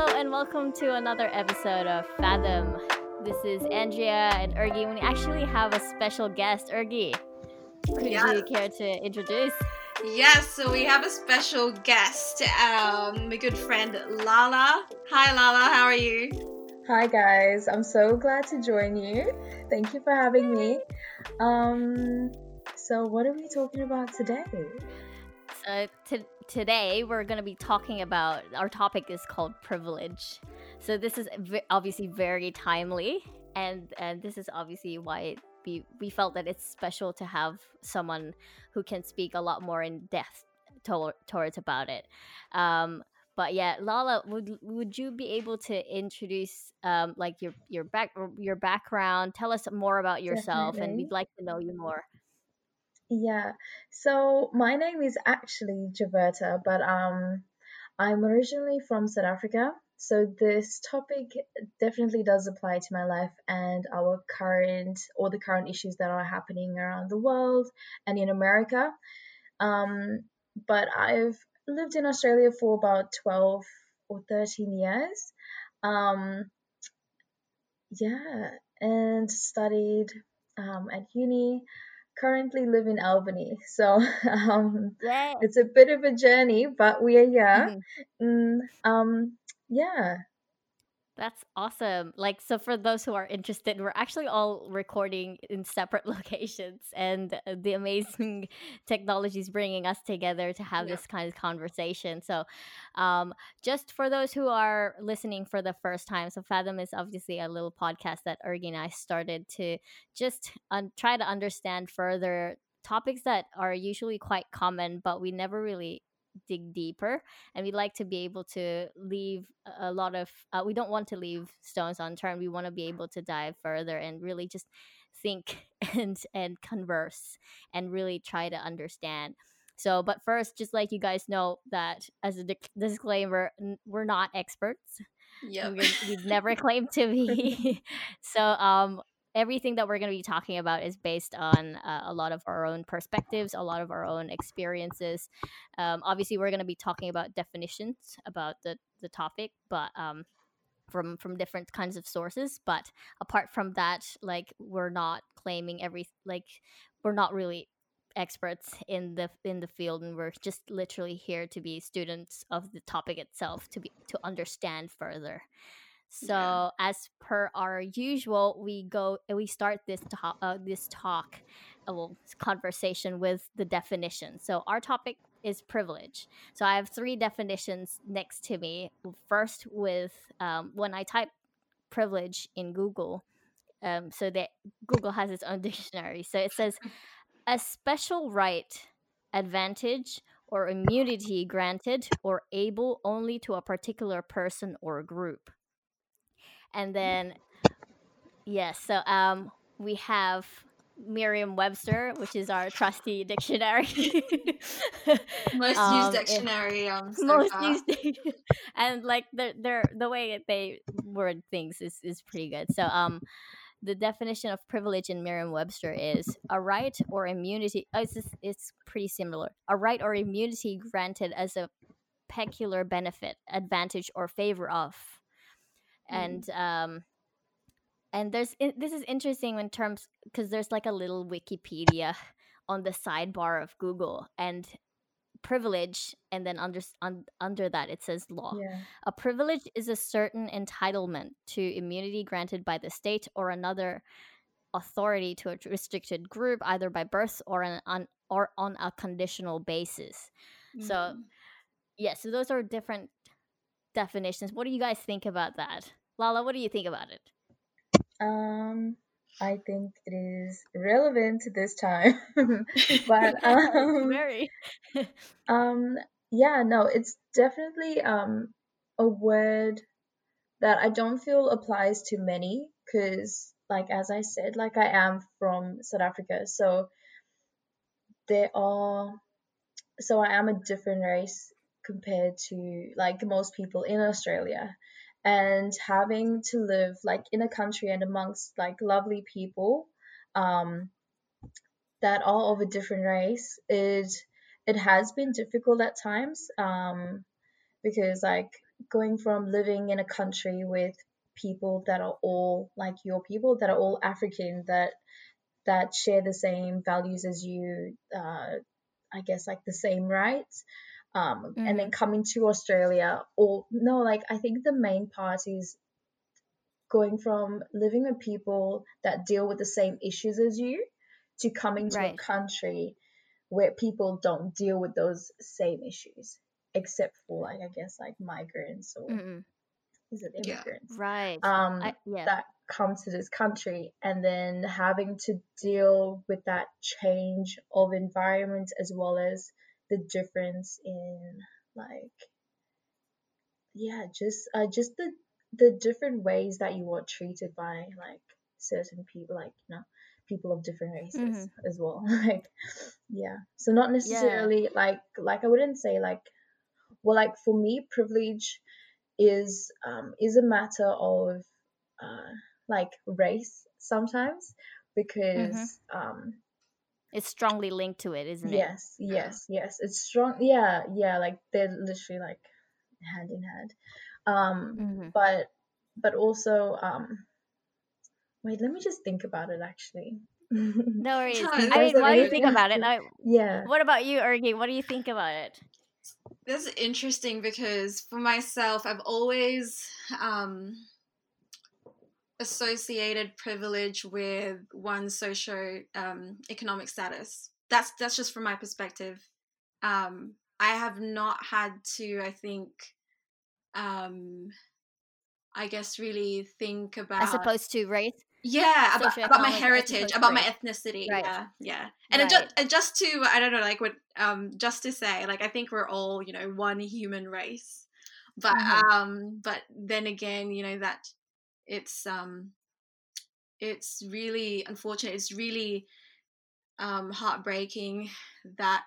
Hello and welcome to another episode of Fathom. This is Andrea and Ergy. We actually have a special guest, Ergy. Could Yes. you care to introduce? Yes, so we have a special guest, um, my good friend Lala. Hi Lala, how are you? Hi guys, I'm so glad to join you. Thank you for having me. Um, so what are we talking about today? So t- today we're going to be talking about our topic is called privilege. So this is v- obviously very timely, and and this is obviously why we we felt that it's special to have someone who can speak a lot more in depth to- towards about it. Um, but yeah, Lala, would would you be able to introduce um like your your back your background? Tell us more about yourself, and we'd like to know you more. Yeah, so my name is actually Jaberta, but um, I'm originally from South Africa. So this topic definitely does apply to my life and our current or the current issues that are happening around the world and in America. Um, but I've lived in Australia for about 12 or 13 years. Um, yeah, and studied um, at uni. Currently live in Albany, so um, Yeah. it's a bit of a journey, but we are here. Mhm. Mm, um, yeah, That's awesome. Like, so for those who are interested, we're actually all recording in separate locations, and uh, the amazing technology is bringing us together to have Yeah. this kind of conversation. So, um, just for those who are listening for the first time, so Fathom is obviously a little podcast that Ergy and I started to just un- try to understand further topics that are usually quite common, but we never really dig deeper and we like to be able to leave a lot of uh, we don't want to leave stones unturned we want to be able to dive further and really just think and and converse and really try to understand. So but first just like you guys know that as a dic- disclaimer n- we're not experts. Yeah we we've never claimed to be. So um everything that we're going to be talking about is based on uh, a lot of our own perspectives a lot of our own experiences. Um, obviously we're going to be talking about definitions about the the topic but um from from different kinds of sources but apart from that like we're not claiming every like we're not really experts in the in the field and we're just literally here to be students of the topic itself to be to understand further so Yeah. as per our usual we go we start this talk uh, this talk uh, well conversation with the definition. So our topic is privilege. So i have three definitions next to me. First with um, when i type privilege in google um, so that google has its own dictionary. So it says a special right advantage or immunity granted or able only to a particular person or group and then yes so um we have merriam-webster which is our trusty dictionary. Most Um, used dictionary um so most far. used and like the their the way they word things is is pretty good. So um the definition of privilege in merriam-webster is a right or immunity oh, it's, just- it's pretty similar. A right or immunity granted as a peculiar benefit advantage or favor of and um and there's this is interesting in terms because there's like a little wikipedia on the sidebar of google and privilege and then under un, under that it says law. Yeah, a privilege is a certain entitlement to immunity granted by the state or another authority to a restricted group either by birth or an on or on a conditional basis. So Mhm. yeah so those are different definitions. What do you guys think about that? Lala what do you think about it? Um, I think it is relevant this time, but um, very. Um, yeah, no, it's definitely um a word that I don't feel applies to many because like as I said, like I am from South Africa, so there are so I am a different race compared to like most people in Australia. And having to live like in a country and amongst like lovely people, um, that are of a different race, it it has been difficult at times. Um, because like going from living in a country with people that are all like your people that are all African that that share the same values as you uh, I guess like the same rights um, mm-hmm. and then mm-hmm. coming to Australia or no like I think the main part is going from living with people that deal with the same issues as you to coming to right. a country where people don't deal with those same issues except for like I guess like migrants or mm is it immigrants? Yeah. Right. Um I, yeah. that come to this country and then having to deal with that change of environment as well as the difference in like yeah, just uh just the the different ways that you are treated by like certain people like, you know, people of different races mm-hmm. as well. like yeah. So not necessarily yeah. like like I wouldn't say like well like for me privilege is um is a matter of uh like race sometimes because mm-hmm. um it's strongly linked to it isn't yes, it? Yes yes yes. It's strong yeah yeah like they're literally like hand in hand. Um mm-hmm. but but also um wait let me just think about it actually. No worries. I mean, why do you think about it I, yeah. what about you Ergy what do you think about it? This is interesting because for myself, I've always um, associated privilege with one's socio um, economic status. That's that's just from my perspective. Um, I have not had to, I think, um, I guess, really think about as opposed to race yeah about, about my heritage about my ethnicity right. yeah yeah and right. just, and just to i don't know like what um just to say like i think we're all you know one human race but mm-hmm. um but then again you know that it's um it's really unfortunate it's really um heartbreaking that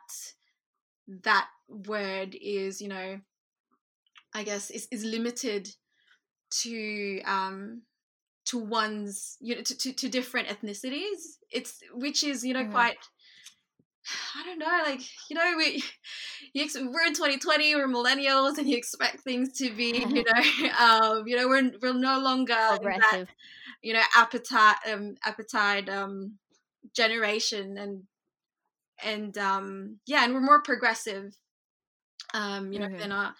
that word is you know i guess is, is limited to um to one's you know to, to, to different ethnicities it's which is you know mm. quite I don't know, like you know, we you ex- we're in 2020, we're millennials, and you expect things to be, you know, um, you know, we're we're no longer that, you know, appetite, um, appetite, um, generation, and and um, yeah, and we're more progressive, um, you know, mm-hmm. than uh,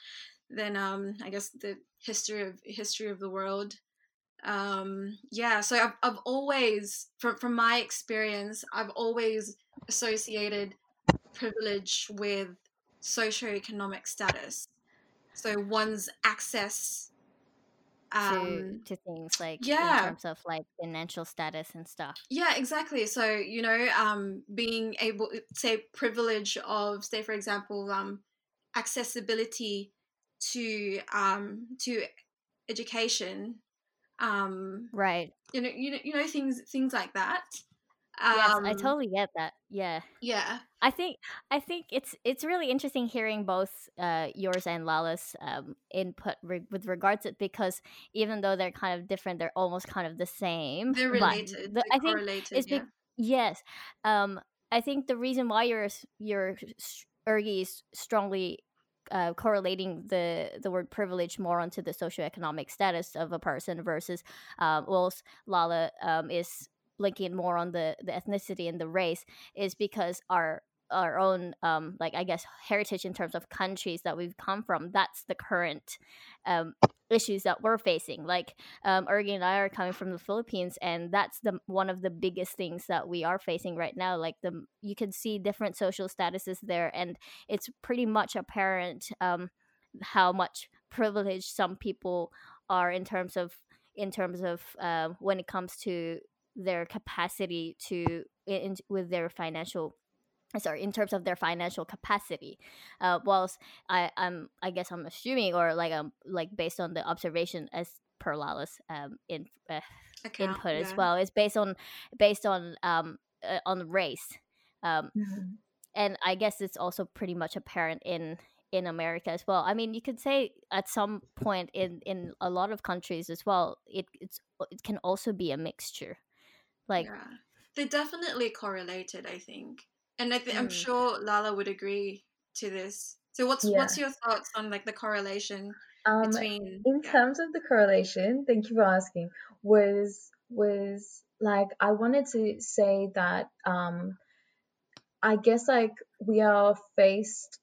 than um, I guess the history of history of the world um yeah so I've, I've always from from my experience i've always associated privilege with socioeconomic status. So one's access um, to, to things like yeah. in terms of like financial status and stuff. Yeah exactly. So you know um being able say privilege of say for example um accessibility to um to education um right. you know you know you know things things like that. um, yes i um totally get that yeah yeah i think i think it's it's really interesting hearing both uh yours and lala's um input re- with regards to it because even though they're kind of different they're almost kind of the same they're related the, they're i think it's yeah. be- yes um i think the reason why your your ergy is strongly uh, correlating the the word privilege more onto the socioeconomic status of a person versus um, whilst Lala um, is linking more on the the ethnicity and the race is because our our own um like i guess heritage in terms of countries that we've come from that's the current um issues that we're facing. Like um and i are coming from the philippines and that's the one of the biggest things that we are facing right now. Like the you can see different social statuses there and it's pretty much apparent um how much privilege some people are in terms of in terms of uh, when it comes to their capacity to in, with their financial sorry in terms of their financial capacity uh whilst i i'm i guess i'm assuming or like um like based on the observation as per lala's um in uh, Account, input yeah. as well is based on based on um uh, on race um mm-hmm. and i guess it's also pretty much apparent in in america as well i mean you could say at some point in in a lot of countries as well it it's it can also be a mixture like yeah. they definitely correlated i think and I th- mm. I'm sure Lala would agree to this. So what's yeah. what's your thoughts on like the correlation um, between in yeah. terms of the correlation thank you for asking was was like i wanted to say that um i guess like we are faced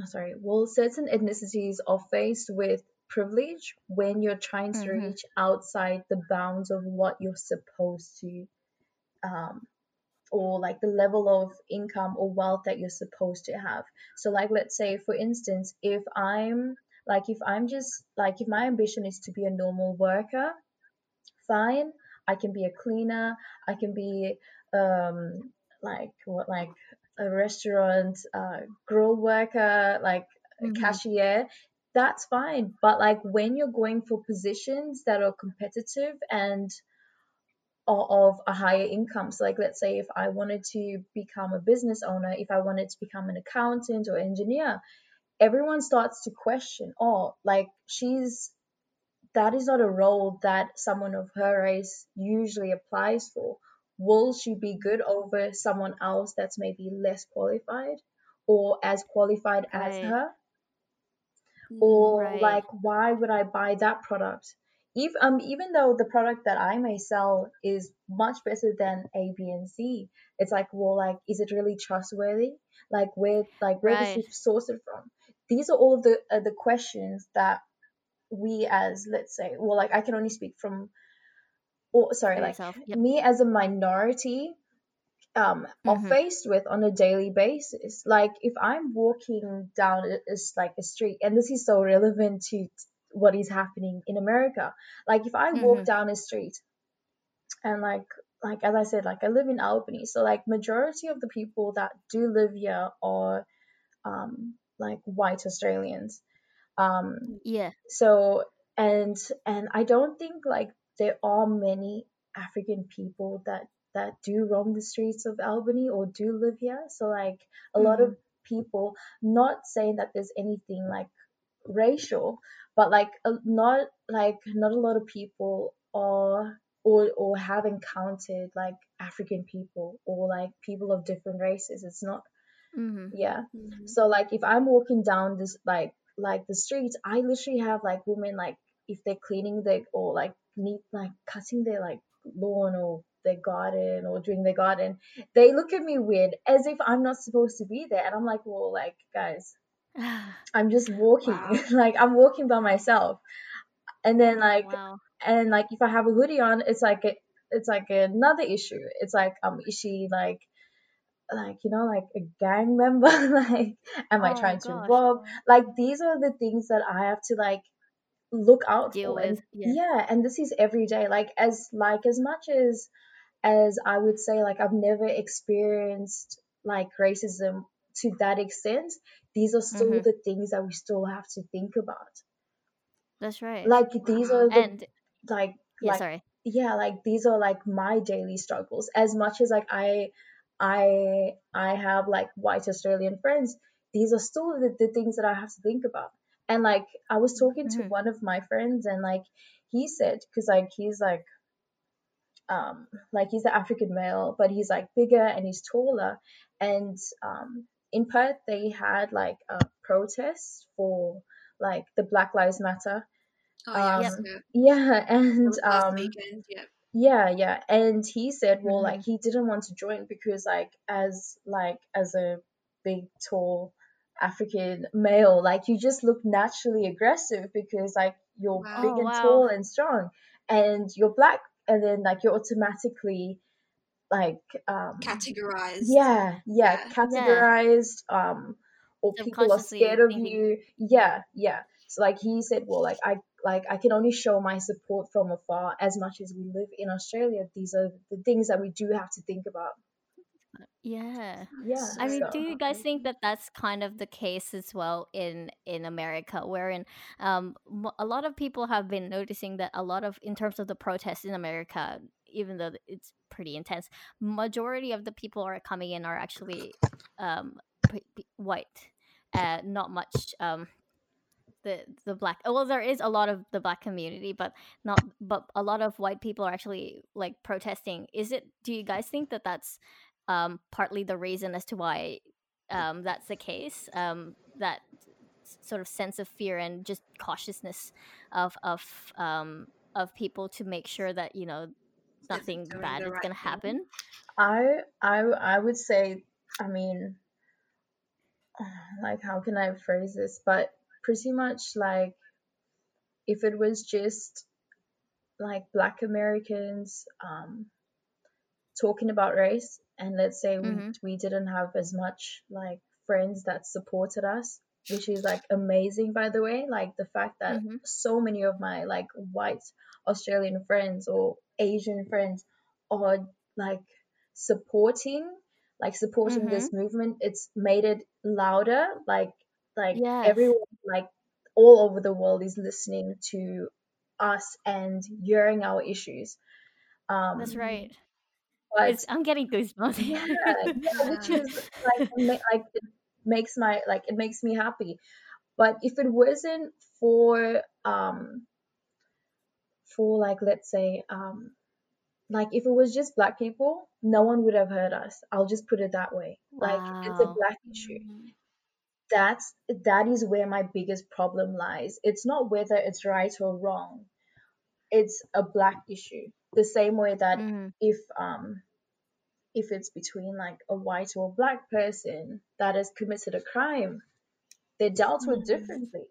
oh, sorry well certain ethnicities are faced with privilege when you're trying to mm-hmm. reach outside the bounds of what you're supposed to um or like the level of income or wealth that you're supposed to have so like let's say for instance if i'm like if i'm just like if my ambition is to be a normal worker fine i can be a cleaner i can be um like what like a restaurant uh, grill worker like mm-hmm. a cashier that's fine but like when you're going for positions that are competitive and of a higher income. So, like, let's say if I wanted to become a business owner, if I wanted to become an accountant or engineer, everyone starts to question, oh, like she's that is not a role that someone of her race usually applies for. Will she be good over someone else that's maybe less qualified or as qualified right. as her? Or right. like, why would I buy that product? Even, um, even though the product that I may sell is much better than A, B, and C, it's like, well, like, is it really trustworthy? Like, where, like, where right. did you source it from? these are all of the uh, the questions that we as let's say well like i can only speak from or sorry like yep. me as a minority um mm-hmm. are faced with on a daily basis like if i'm walking down is like a street and this is so relevant to what is happening in america like if i walk mm-hmm. down a street and like like as i said like i live in albany so like majority of the people that do live here are um like white Australians. Um, yeah. So and and I don't think like there are many African people that that do roam the streets of Albany or do live here. So like a mm-hmm. lot of mm-hmm. people, not saying that there's anything like racial, but like a, not like not a lot of people are or or have encountered like African people or like people of different races. It's not Mm-hmm. Yeah. Mm-hmm. So like if I'm walking down this like like the streets, I literally have like women like if they're cleaning their or like need like cutting their like lawn or their garden or doing their garden, they look at me weird as if I'm not supposed to be there. And I'm like, well, like guys, I'm just walking. Wow. like I'm walking by myself. And then like wow. and like if I have a hoodie on, it's like a, it's like another issue. It's like um is she like like you know like a gang member like am i oh trying to rob like these are the things that i have to like look out Deal for and, yeah. yeah and this is every day like as like as much as as i would say like i've never experienced like racism to that extent these are still mm-hmm. the things that we still have to think about that's right like these are the, and like yeah like, sorry yeah like these are like my daily struggles as much as like i I I have like white Australian friends. These are still the, the things that I have to think about. And like I was talking to mm-hmm. one of my friends and like he said because like he's like um like he's an African male, but he's like bigger and he's taller. And um in Perth they had like a protest for like the Black Lives Matter. Oh yeah, um, yeah, and um, weekend, yeah yeah yeah and he said well mm-hmm. like he didn't want to join because like as like as a big tall african male like you just look naturally aggressive because like you're wow. big and wow. tall and strong and you're black and then like you're automatically like um categorized yeah yeah, yeah. categorized yeah. um or people are scared of you yeah yeah so like he said well like i like I can only show my support from afar as much as we live in Australia. These are the things that we do have to think about. Yeah. Yeah. I mean, so. do you guys think that that's kind of the case as well in in America, wherein um a lot of people have been noticing that a lot of in terms of the protests in America, even though it's pretty intense, majority of the people are coming in are actually um white, uh, not much um the the black well there is a lot of the black community but not but a lot of white people are actually like protesting is it do you guys think that that's um partly the reason as to why um that's the case um that sort of sense of fear and just cautiousness of of um, of people to make sure that you know nothing bad is right going to happen. I I I would say, I mean, like how can I phrase this? But pretty much like if it was just like Black Americans um, talking about race, and let's say mm-hmm. we, we didn't have as much like friends that supported us which is like amazing by the way like the fact that mm-hmm. so many of my like white australian friends or asian friends are like supporting like supporting mm-hmm. this movement it's made it louder like like yes. everyone like all over the world is listening to us and hearing our issues um that's right but, I'm getting goosebumps. Yeah, yeah, which is like, like it makes my like it makes me happy. But if it wasn't for um for like let's say um like if it was just black people, no one would have heard us. I'll just put it that way. Wow. Like it's a black issue. That's that is where my biggest problem lies. It's not whether it's right or wrong. It's a black issue. The same way that mm. if um if it's between like a white or black person that has committed a crime, they're dealt with mm-hmm. differently.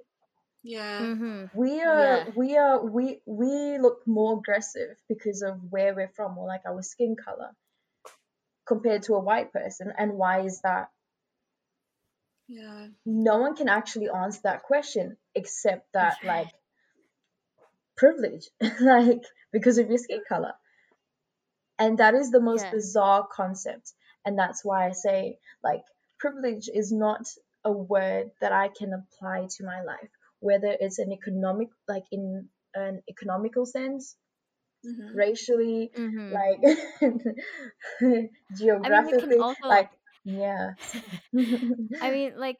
Yeah. Mm-hmm. We are yeah. we are we we look more aggressive because of where we're from or like our skin color compared to a white person. And why is that? Yeah. No one can actually answer that question except that like privilege. like because of your skin color. And that is the most yeah. bizarre concept. And that's why I say, like, privilege is not a word that I can apply to my life, whether it's an economic, like, in an economical sense, mm-hmm. racially, mm-hmm. like, geographically, I mean, also, like, yeah. I mean, like,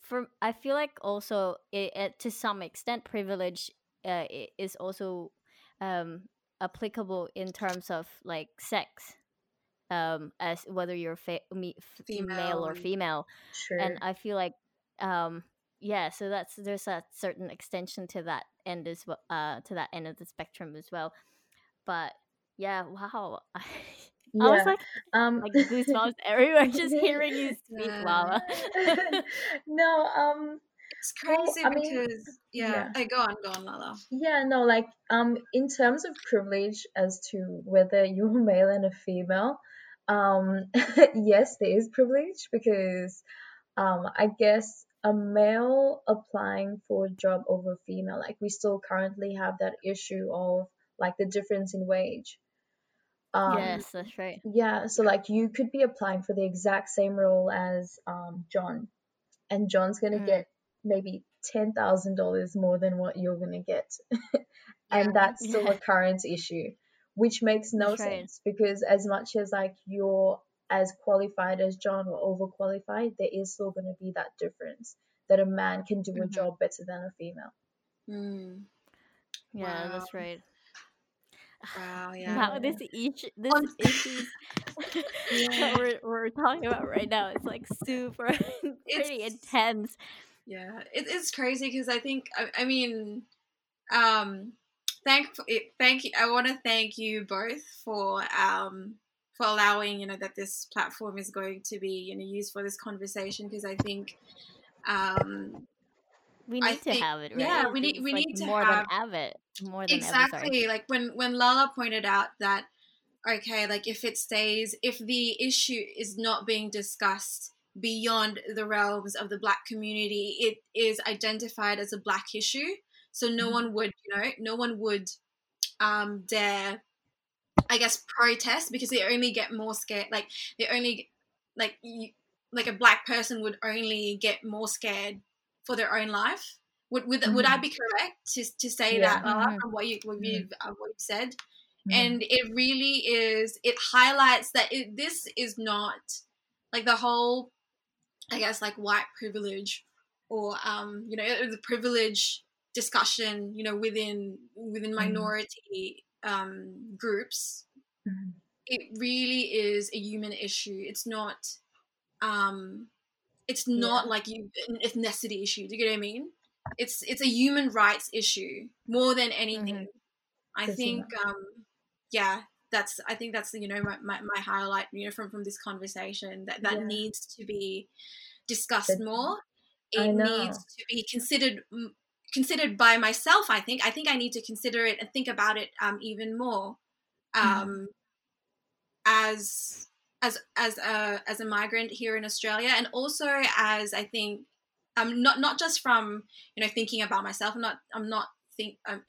for I feel like also it, it, to some extent privilege uh, is also um, applicable in terms of like sex um as whether you're fa- me, female. male or female sure. and i feel like um yeah so that's there's a certain extension to that end as well uh to that end of the spectrum as well but yeah wow I, yeah. I was like, um, like goosebumps everywhere just hearing you speak. Wow. no, um, it's crazy well, because mean, yeah. yeah. Hey, go on, go on, Lala. Yeah, no, like um, in terms of privilege as to whether you're male and a female, um, yes, there is privilege because um, I guess a male applying for a job over a female, like we still currently have that issue of like the difference in wage. Um, yes, that's right. Yeah, so like you could be applying for the exact same role as um, John, and John's gonna mm. get maybe ten thousand dollars more than what you're gonna get, and that's still yeah. a current issue, which makes no that's sense because as much as like you're as qualified as John or overqualified, there is still going to be that difference that a man can do mm-hmm. a job better than a female. Mm. Yeah, wow. that's right. Wow, yeah. Wow, this each this issues yeah. we're we're talking about right now, it's like super pretty it's, intense. Yeah, it, it's crazy because I think I, I mean, um, thank thank you. I want to thank you both for um for allowing you know that this platform is going to be you know used for this conversation because I think um we need to have it right yeah we need we like need to more have, than have it more than exactly ever, like when when Lala pointed out that okay like if it stays if the issue is not being discussed beyond the realms of the black community it is identified as a black issue so no mm-hmm. one would you know no one would um dare i guess protest because they only get more scared like they only like you, like a black person would only get more scared for their own life would would, mm-hmm. would i mm-hmm. be correct to, to say yeah. that uh, from what you what you've, mm-hmm. uh, what you've said mm-hmm. and it really is it highlights that it, this is not like the whole I guess like white privilege or um, you know the privilege discussion you know within within mm-hmm. minority um, groups mm-hmm. it really is a human issue it's not um, it's not yeah. like you an ethnicity issue. Do you get what I mean? It's it's a human rights issue more than anything. Mm-hmm. I think um yeah, that's I think that's you know my, my, my, highlight you know from from this conversation that that yeah. needs to be discussed but, more. It needs to be considered considered by myself. I think I think I need to consider it and think about it um even more. Mm-hmm. Um, mm-hmm. as as as a as a migrant here in Australia, and also as I think um not not just from you know thinking about myself. I'm not I'm not think I'm,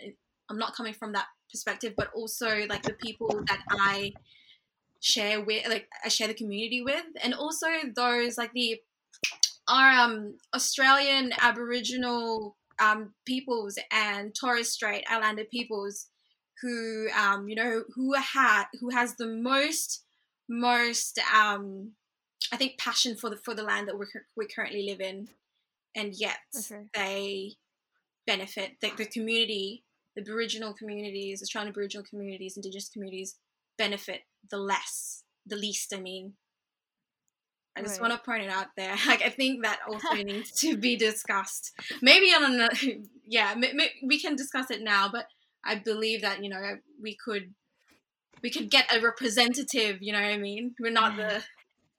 I'm not coming from that perspective, but also like the people that I share with, like I share the community with, and also those like the our um Australian Aboriginal um peoples and Torres Strait Islander peoples who um you know who had who has the most most um I think passion for the for the land that we we currently live in, and yet okay. they benefit the, the community, Aboriginal communities, Australian Aboriginal communities, Indigenous communities benefit the less, the least. I mean, I just right. want to point it out there. Like I think that also needs to be discussed. Maybe on another, yeah, we can discuss it now, but I believe that you know we could we could get a representative. You know what I mean? We're not the.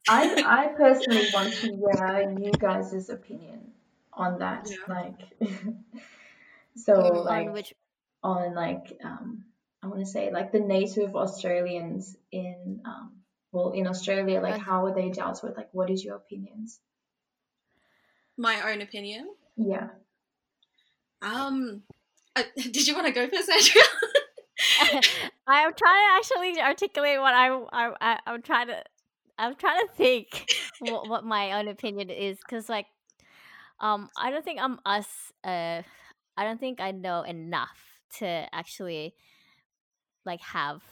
I I personally want to hear you guys' opinion on that. Yeah. Like, so on like which... on like um I want to say like the native Australians in um well in Australia like how are they dealt with? Like, what is your opinions? My own opinion. Yeah. Um, uh, did you want to go first, Andrea? I'm trying to actually articulate what I, I, I I'm trying to I'm trying to think what, what my own opinion is because like um I don't think I'm us uh I don't think I know enough to actually like have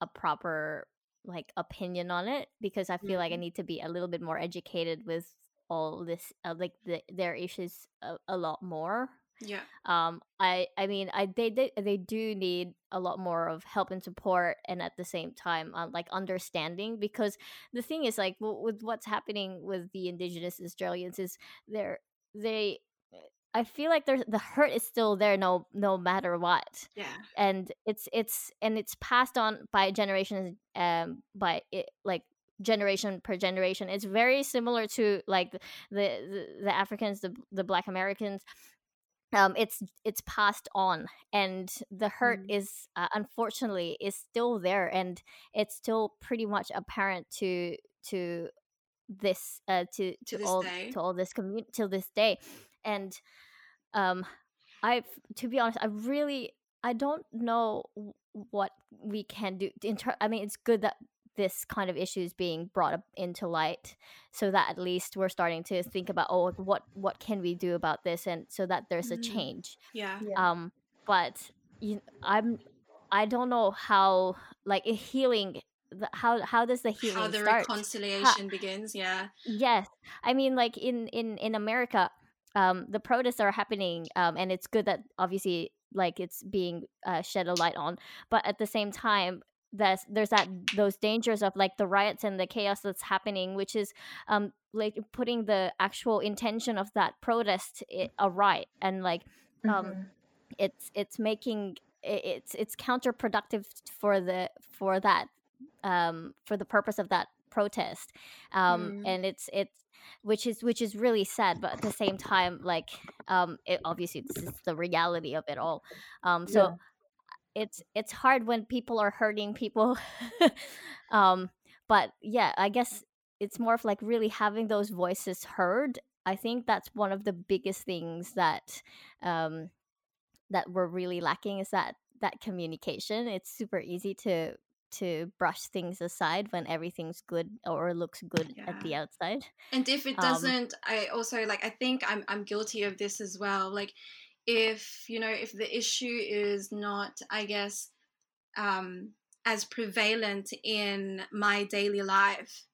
a proper like opinion on it because I feel mm-hmm. like I mm-hmm. need to be a little bit more educated with all this uh, like the, their issues a, a lot more yeah. Um. I. I mean, I. They. They. They do need a lot more of help and support, and at the same time, um, like understanding. Because the thing is, like, w- with what's happening with the Indigenous Australians, is they're they. I feel like there's the hurt is still there, no, no matter what. Yeah. And it's it's and it's passed on by generations, um, by it like generation per generation. It's very similar to like the the, the Africans, the the Black Americans um, it's it's passed on and the hurt mm. is uh, unfortunately is still there and it's still pretty much apparent to to this uh to to, to all day. to all this community till this day and um i've to be honest i really i don't know what we can do in ter- i mean it's good that this kind of issue is being brought up into light so that at least we're starting to think about oh what what can we do about this and so that there's a mm. change yeah, yeah. um but you, i'm i don't know how like a healing how how does the healing how the start? reconciliation how, begins yeah yes i mean like in in in america um the protests are happening um and it's good that obviously like it's being uh, shed a light on but at the same time there's there's that those dangers of like the riots and the chaos that's happening which is um like putting the actual intention of that protest a right and like um mm-hmm. it's it's making it's it's counterproductive for the for that um for the purpose of that protest um mm. and it's it's which is which is really sad but at the same time like um it obviously this is the reality of it all. Um so yeah. it's it's hard when people are hurting people. Um but yeah i guess it's more of like really having those voices heard. I think that's one of the biggest things that um that we're really lacking is that that communication. It's super easy to to brush things aside when everything's good or looks good yeah. at the outside and if it um doesn't um, i also like i think i'm i'm guilty of this as well like if you know if the issue is not i guess um, as prevalent in my daily life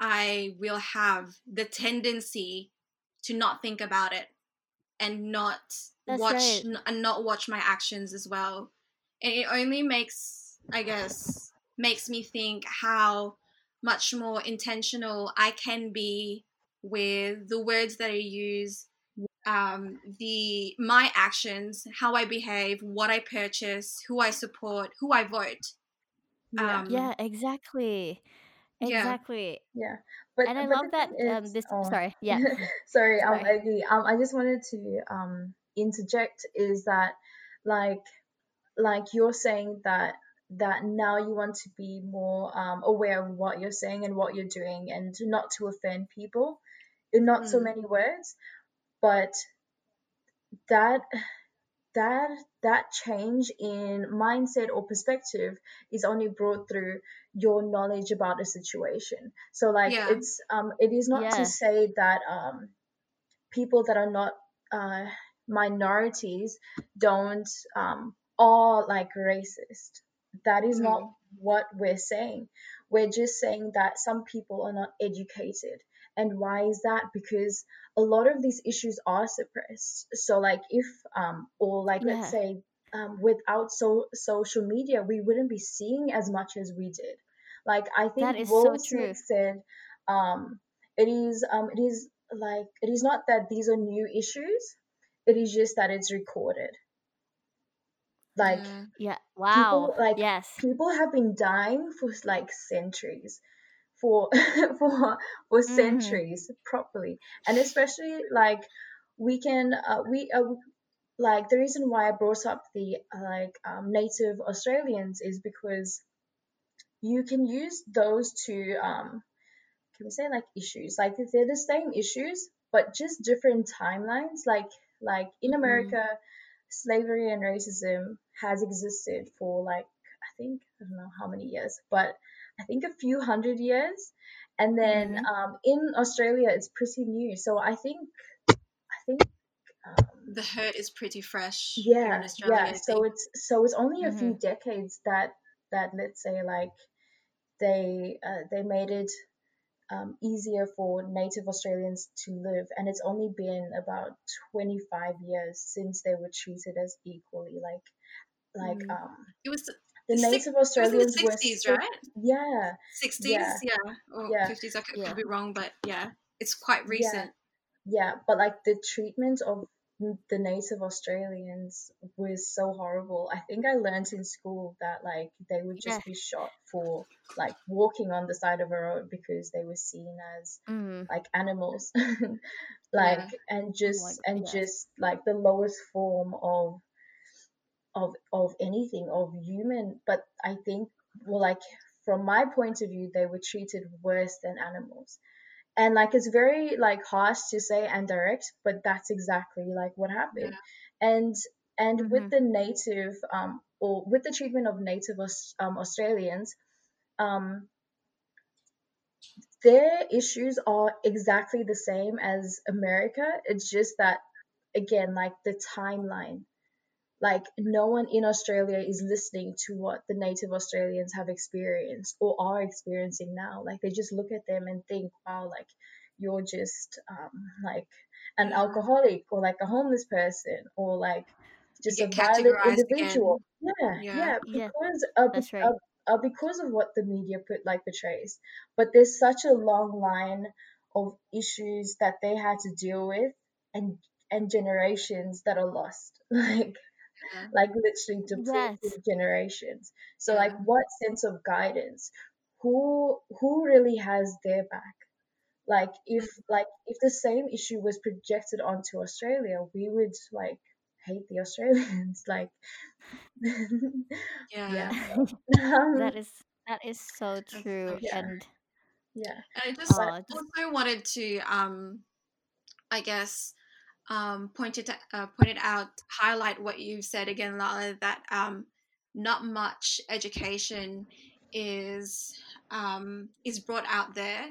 i will have the tendency to not think about it and not That's watch right. n- and not watch my actions as well and it only makes i guess makes me think how much more intentional i can be with the words that I use, um, the my actions, how I behave, what I purchase, who I support, who I vote. Yeah, um, yeah exactly. Exactly. Yeah. But and I but love that um, this oh, sorry. Yeah. sorry, um, sorry. Aggie, um I just wanted to um interject is that like like you're saying that that now you want to be more um, aware of what you're saying and what you're doing and not to offend people in not mm. so many words but that that that change in mindset or perspective is only brought through your knowledge about a situation so like yeah. it's um it is not yeah. to say that um people that are not uh minorities don't um are like racist that is mm. not what we're saying. We're just saying that some people are not educated. And why is that? Because a lot of these issues are suppressed. So like if um or like yeah. let's say um, without so social media we wouldn't be seeing as much as we did. Like i think that is Will so true. said um it is um it is like it is not that these are new issues. It is just that it's recorded like mm, yeah wow people, like yes people have been dying for like centuries for for for mm-hmm. centuries properly and especially like we can uh, we uh, like the reason why i brought up the uh, like um, native australians is because you can use those two um can we say like issues like they're the same issues but just different timelines like like in mm-hmm. america mm-hmm. Slavery and racism has existed for like i think i don't know how many years but I think a few hundred years, and then mm-hmm. um, in Australia it's pretty new. So I think I think um, the hurt is pretty fresh. Yeah, yeah. So it's so it's only a mm-hmm. few decades that that let's say like they uh, they made it um, easier for Native Australians to live, and it's only been about 25 years since they were treated as equally like like mm. um it was the Native Australians the 60s, were, right? Yeah. 60s, yeah, yeah. or yeah. 50s. I could, yeah. could, be wrong, but yeah, it's quite recent. Yeah. yeah, but like the treatment of the Native Australians was so horrible. I think I learned in school that like they would just yeah. be shot for like walking on the side of a road because they were seen as mm. like animals, like yeah. and just like, and just like the lowest form of of of anything of human but i think well like from my point of view they were treated worse than animals and like it's very like harsh to say and direct but that's exactly like what happened yeah. and and mm-hmm. with the native um or with the treatment of native um, australians um their issues are exactly the same as america it's just that again like the timeline like no one in Australia is listening to what the native Australians have experienced or are experiencing now. Like they just look at them and think, wow, like you're just um, like an yeah. alcoholic or like a homeless person or like just a violent individual. Yeah, yeah, yeah, because yeah. That's right. Uh, uh, because of what the media put like portrays. But there's such a long line of issues that they had to deal with and and generations that are lost. Like like literally depleted yes. generations. So yeah. like what sense of guidance? Who who really has their back? Like if like if the same issue was projected onto Australia, we would like hate the Australians. like yeah. yeah. that is that is so true. Yeah. And yeah. And I just uh, also wanted to um I guess um, pointed to, uh, pointed out, highlight what you've said again, Lala, that um, not much education is um, is brought out there.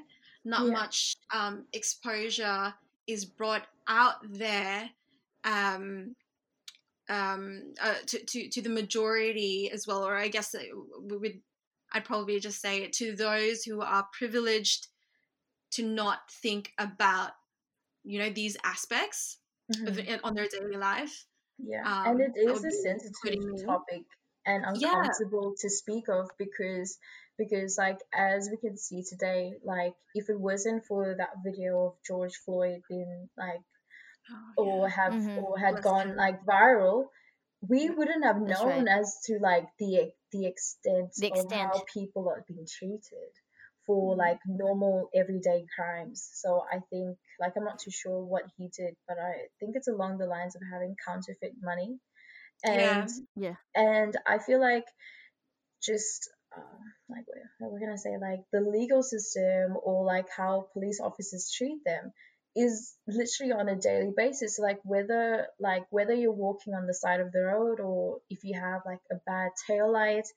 Not yeah. much um, exposure is brought out there um, um, uh, to, to to the majority as well, or I guess we would I'd probably just say it to those who are privileged to not think about you know these aspects mm-hmm. on their daily life. Yeah, um, and it is a sensitive topic and uncomfortable yeah. to speak of because because like as we can see today like if it wasn't for that video of george floyd being like oh, or have mm-hmm. or had That's gone true. like viral we wouldn't have known right. as to like the the extent, the extent of how people are being treated for like normal everyday crimes. So I think like I'm not too sure what he did, but I think it's along the lines of having counterfeit money. And yeah. And I feel like just uh, like what we're gonna say like the legal system or like how police officers treat them is literally on a daily basis like whether like whether you're walking on the side of the road or if you have like a bad tail light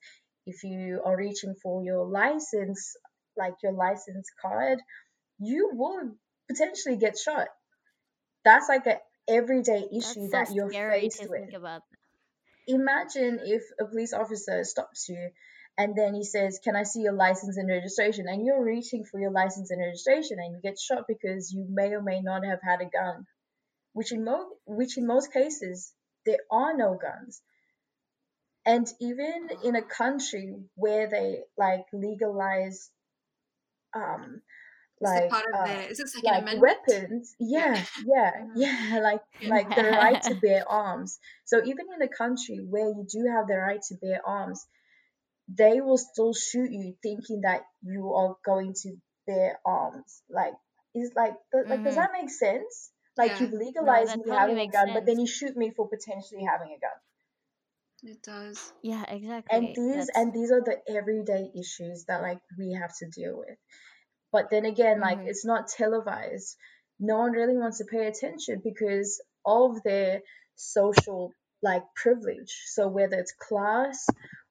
if you are reaching for your license like your license card you will potentially get shot that's like an everyday issue so that you're faced with imagine if a police officer stops you and then he says, "Can I see your license and registration?" And you're reaching for your license and registration, and you get shot because you may or may not have had a gun, which in most which in most cases there are no guns. And even in a country where they like legalize, um, like uh, like weapons, yeah, yeah, yeah, yeah, like like the right to bear arms. So even in a country where you do have the right to bear arms, they will still shoot you thinking that you are going to bear arms. Like, is like, th- like, mm-hmm. does that make sense? Like, yeah. you've legalized no, me having a gun, sense. but then you shoot me for potentially having a gun. It does. Yeah, exactly. And these That's... and these are the everyday issues that like we have to deal with. But then again, like mm-hmm. it's not televised. No one really wants to pay attention because of their social like privilege. So whether it's class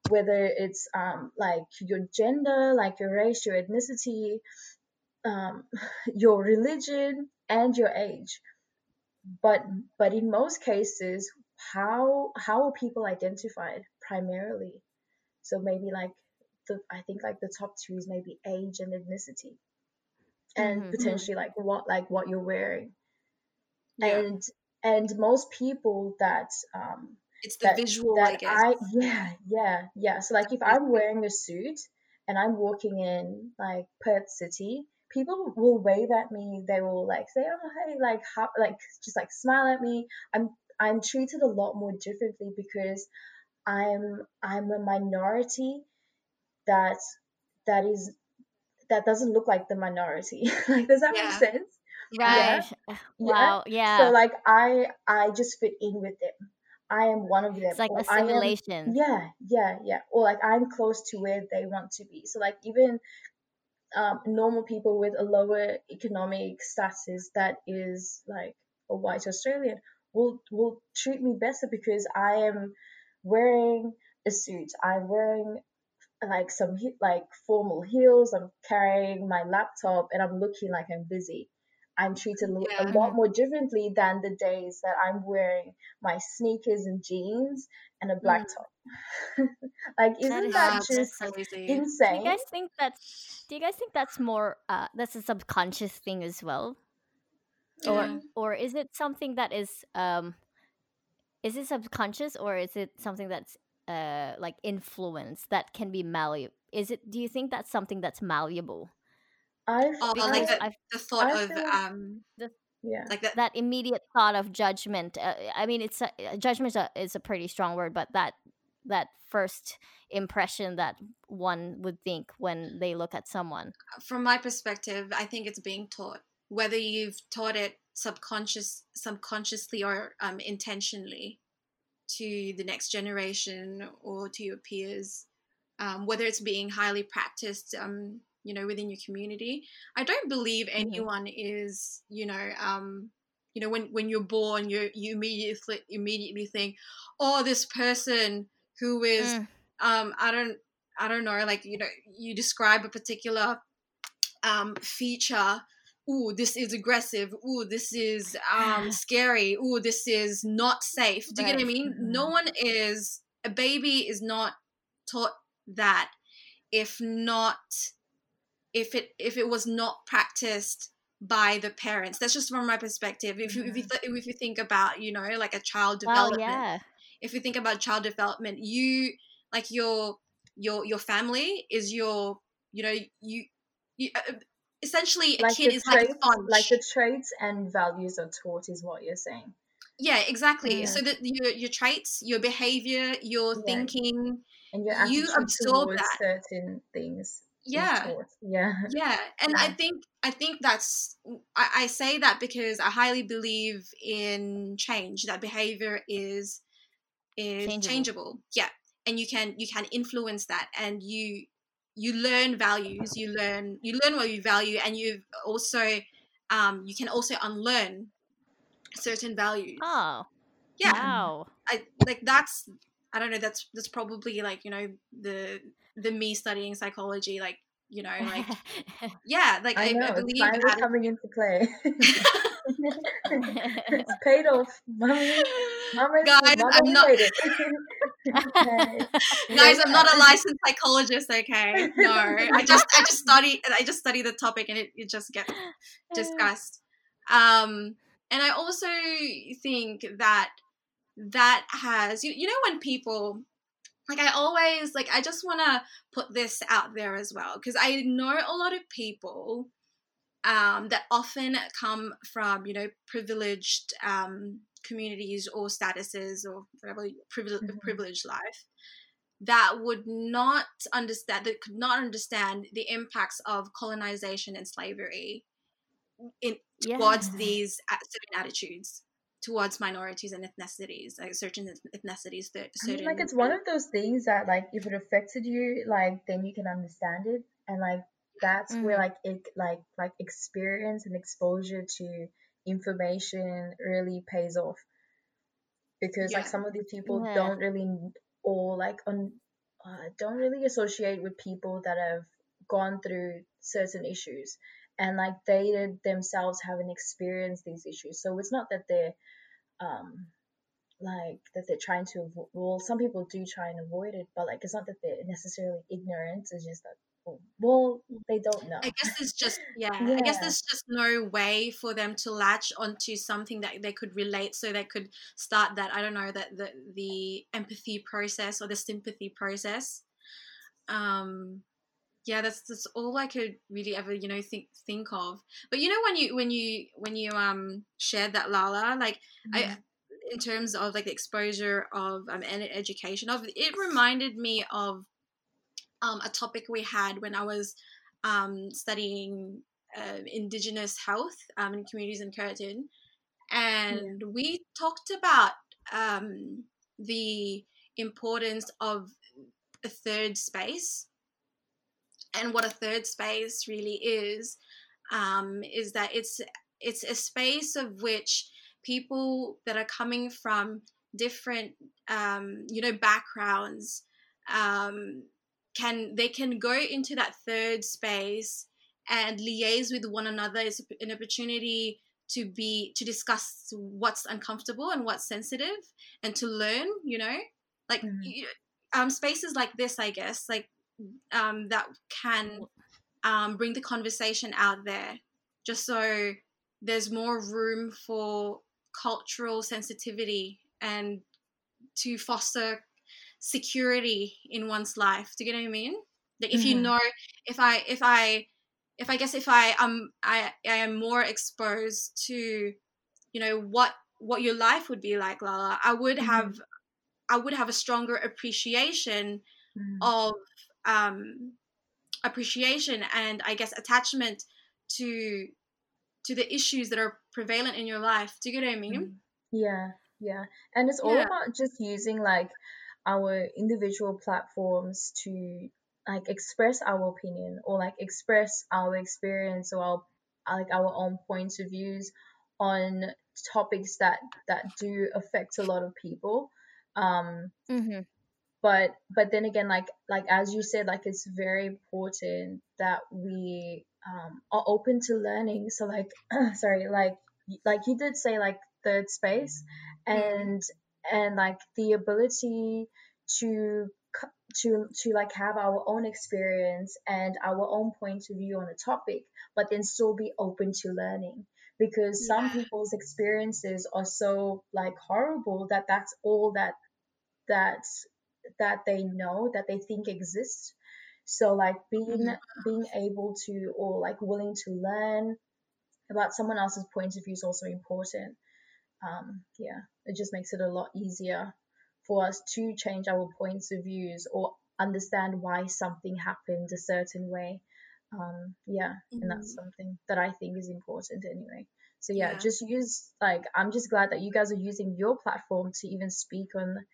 whether it's um, like your gender, like your race, your ethnicity, um, your religion, and your age. But but in most cases, how how are people identified primarily? So maybe like the I think like the top two is maybe age and ethnicity, and mm-hmm. potentially like what like what you're wearing, yeah. and and most people that um, it's the that, visual, that I guess. I, yeah, yeah, yeah. So like if I'm wearing a suit and I'm walking in like Perth City, people will wave at me. They will like say, "Oh, hey," like how, like just like smile at me. I'm I'm treated a lot more differently because I'm I'm a minority that that is that doesn't look like the minority. like does that yeah. make sense? Right. Yeah. Wow. Yeah. So like I I just fit in with them. I am one of them. It's like assimilation. Am, yeah, yeah, yeah. Or like I'm close to where they want to be. So like even um, normal people with a lower economic status that is like a white Australian will will treat me better because I am wearing a suit. I'm wearing like some like formal heels. I'm carrying my laptop and I'm looking like I'm busy. I'm treated yeah. a lot more differently than the days that I'm wearing my sneakers and jeans and a black mm. top. like, isn't that, that just insane? Do you guys think that's? Do you guys think that's more? Uh, that's a subconscious thing as well, or or is it something that is um, is it subconscious or is it something that's uh like influence that can be malleable? Is it? Do you think that's something that's malleable? I've, oh, like the, the thought I've of um, the, yeah, like that, that immediate thought of judgment. Uh, I mean, it's a, uh, judgment is a, is a pretty strong word, but that that first impression that one would think when they look at someone. From my perspective, I think it's being taught. Whether you've taught it subconscious, subconsciously or um, intentionally to the next generation or to your peers, um, whether it's being highly practiced um, you know within your community i don't believe anyone mm-hmm. is you know um you know when when you're born you you immediately immediately think oh this person who is mm. um i don't i don't know like you know you describe a particular um feature ooh this is aggressive ooh this is um scary ooh this is not safe do you right. get what i mean mm-hmm. no one is a baby is not taught that if not if it if it was not practiced by the parents that's just from my perspective if you if you, mm-hmm. th- if you think about you know like a child development well, yeah. if you think about child development you like your your your family is your you know you you uh, essentially a like kid is traits, like a sponge. like the traits and values are taught is what you're saying yeah exactly yeah. so that your your traits your behavior your yeah. thinking and your you absorb that certain things yeah yeah yeah and yeah. i think i think that's I, I say that because i highly believe in change that behavior is is changeable. changeable yeah and you can you can influence that and you you learn values you learn you learn what you value and you also um you can also unlearn certain values. Oh yeah. wow. I like that's i don't know that's that's probably like you know the the me studying psychology like you know like yeah like i, know, I believe it's finally coming into play it's paid off. Mommy, guys i'm not guys i'm not a licensed psychologist okay? No i just i just study i just study the topic and it, it just gets discussed. Um and i also think that that has you, you know when people like I always like I just want to put this out there as well because I know a lot of people um, that often come from you know privileged um, communities or statuses or whatever privilege, mm-hmm. privileged life that would not understand that could not understand the impacts of colonization and slavery in towards these certain attitudes towards minorities and ethnicities, like certain ethnicities. That certain, I mean, like it's one of those things that like if it affected you, like then you can understand it, and like that's mm-hmm. where like it like like experience and exposure to information really pays off because yeah. like some of these people yeah. don't really or like on uh, don't really associate with people that have gone through certain issues and like they themselves haven't experienced these issues so it's not that they're um like that they're trying to avo- well some people do try and avoid it but like it's not that they're necessarily ignorant it's just that well they don't know. i guess there's just yeah, yeah, i guess there's just no way for them to latch onto something that they could relate so they could start that i don't know that the the empathy process or the sympathy process. Um yeah that's that's all i could really ever you know think think of. But you know when you when you when you um shared that lala like mm-hmm. i in terms of like the exposure of um and education of it reminded me of um a topic we had when i was um studying uh, indigenous health um in communities in Curtin and yeah. we talked about um the importance of a third space and what a third space really is um, is that it's it's a space of which people that are coming from different um, you know backgrounds um, can they can go into that third space and liaise with one another is an opportunity to be to discuss what's uncomfortable and what's sensitive and to learn you know like mm-hmm. um spaces like this i guess like um, that can um, bring the conversation out there just so there's more room for cultural sensitivity and to foster security in one's life do you get what i mean like if mm-hmm. you know if i if i if i guess if i am i i am more exposed to you know what what your life would be like lala i would mm-hmm. have i would have a stronger appreciation mm-hmm. of um, appreciation and I guess attachment to to the issues that are prevalent in your life. Do you get what I mean? Mm. Yeah, yeah. And it's all yeah. about just using like our individual platforms to like express our opinion or like express our experience or our like our own points of views on topics that that do affect a lot of people. Um mm-hmm. but but then again like like as you said like it's very important that we um, are open to learning. So like sorry like like you did say like third space and and like the ability to to to like have our own experience and our own point of view on a topic but then still be open to learning because yeah. some people's experiences are so like horrible that that's all that that's that they know that they think exists so like being mm-hmm. being able to or like willing to learn about someone else's point of view is also important um yeah it just makes it a lot easier for us to change our points of views or understand why something happened a certain way um yeah mm-hmm. and that's mm-hmm. something that i think is important anyway so yeah, yeah, just use like I'm just glad that you guys are using your platform to even speak on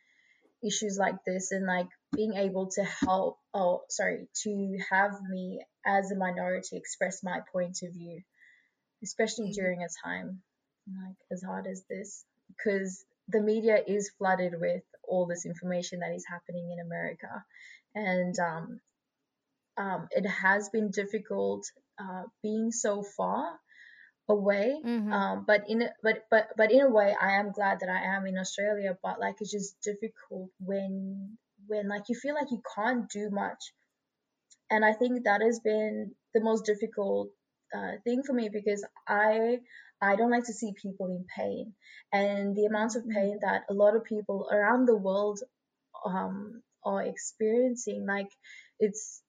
issues like this and like being able to help oh sorry to have me as a minority express my point of view especially mm-hmm. during a time like as hard as this because the media is flooded with all this information that is happening in America and um, um, it has been difficult uh, being so far away mm-hmm. um, but in a, but but but in a way i am glad that i am in australia but like it's just difficult when when like you feel like you can't do much and i think that has been the most difficult uh, thing for me because i i don't like to see people in pain and the amount of pain mm-hmm. that a lot of people around the world um are experiencing like it's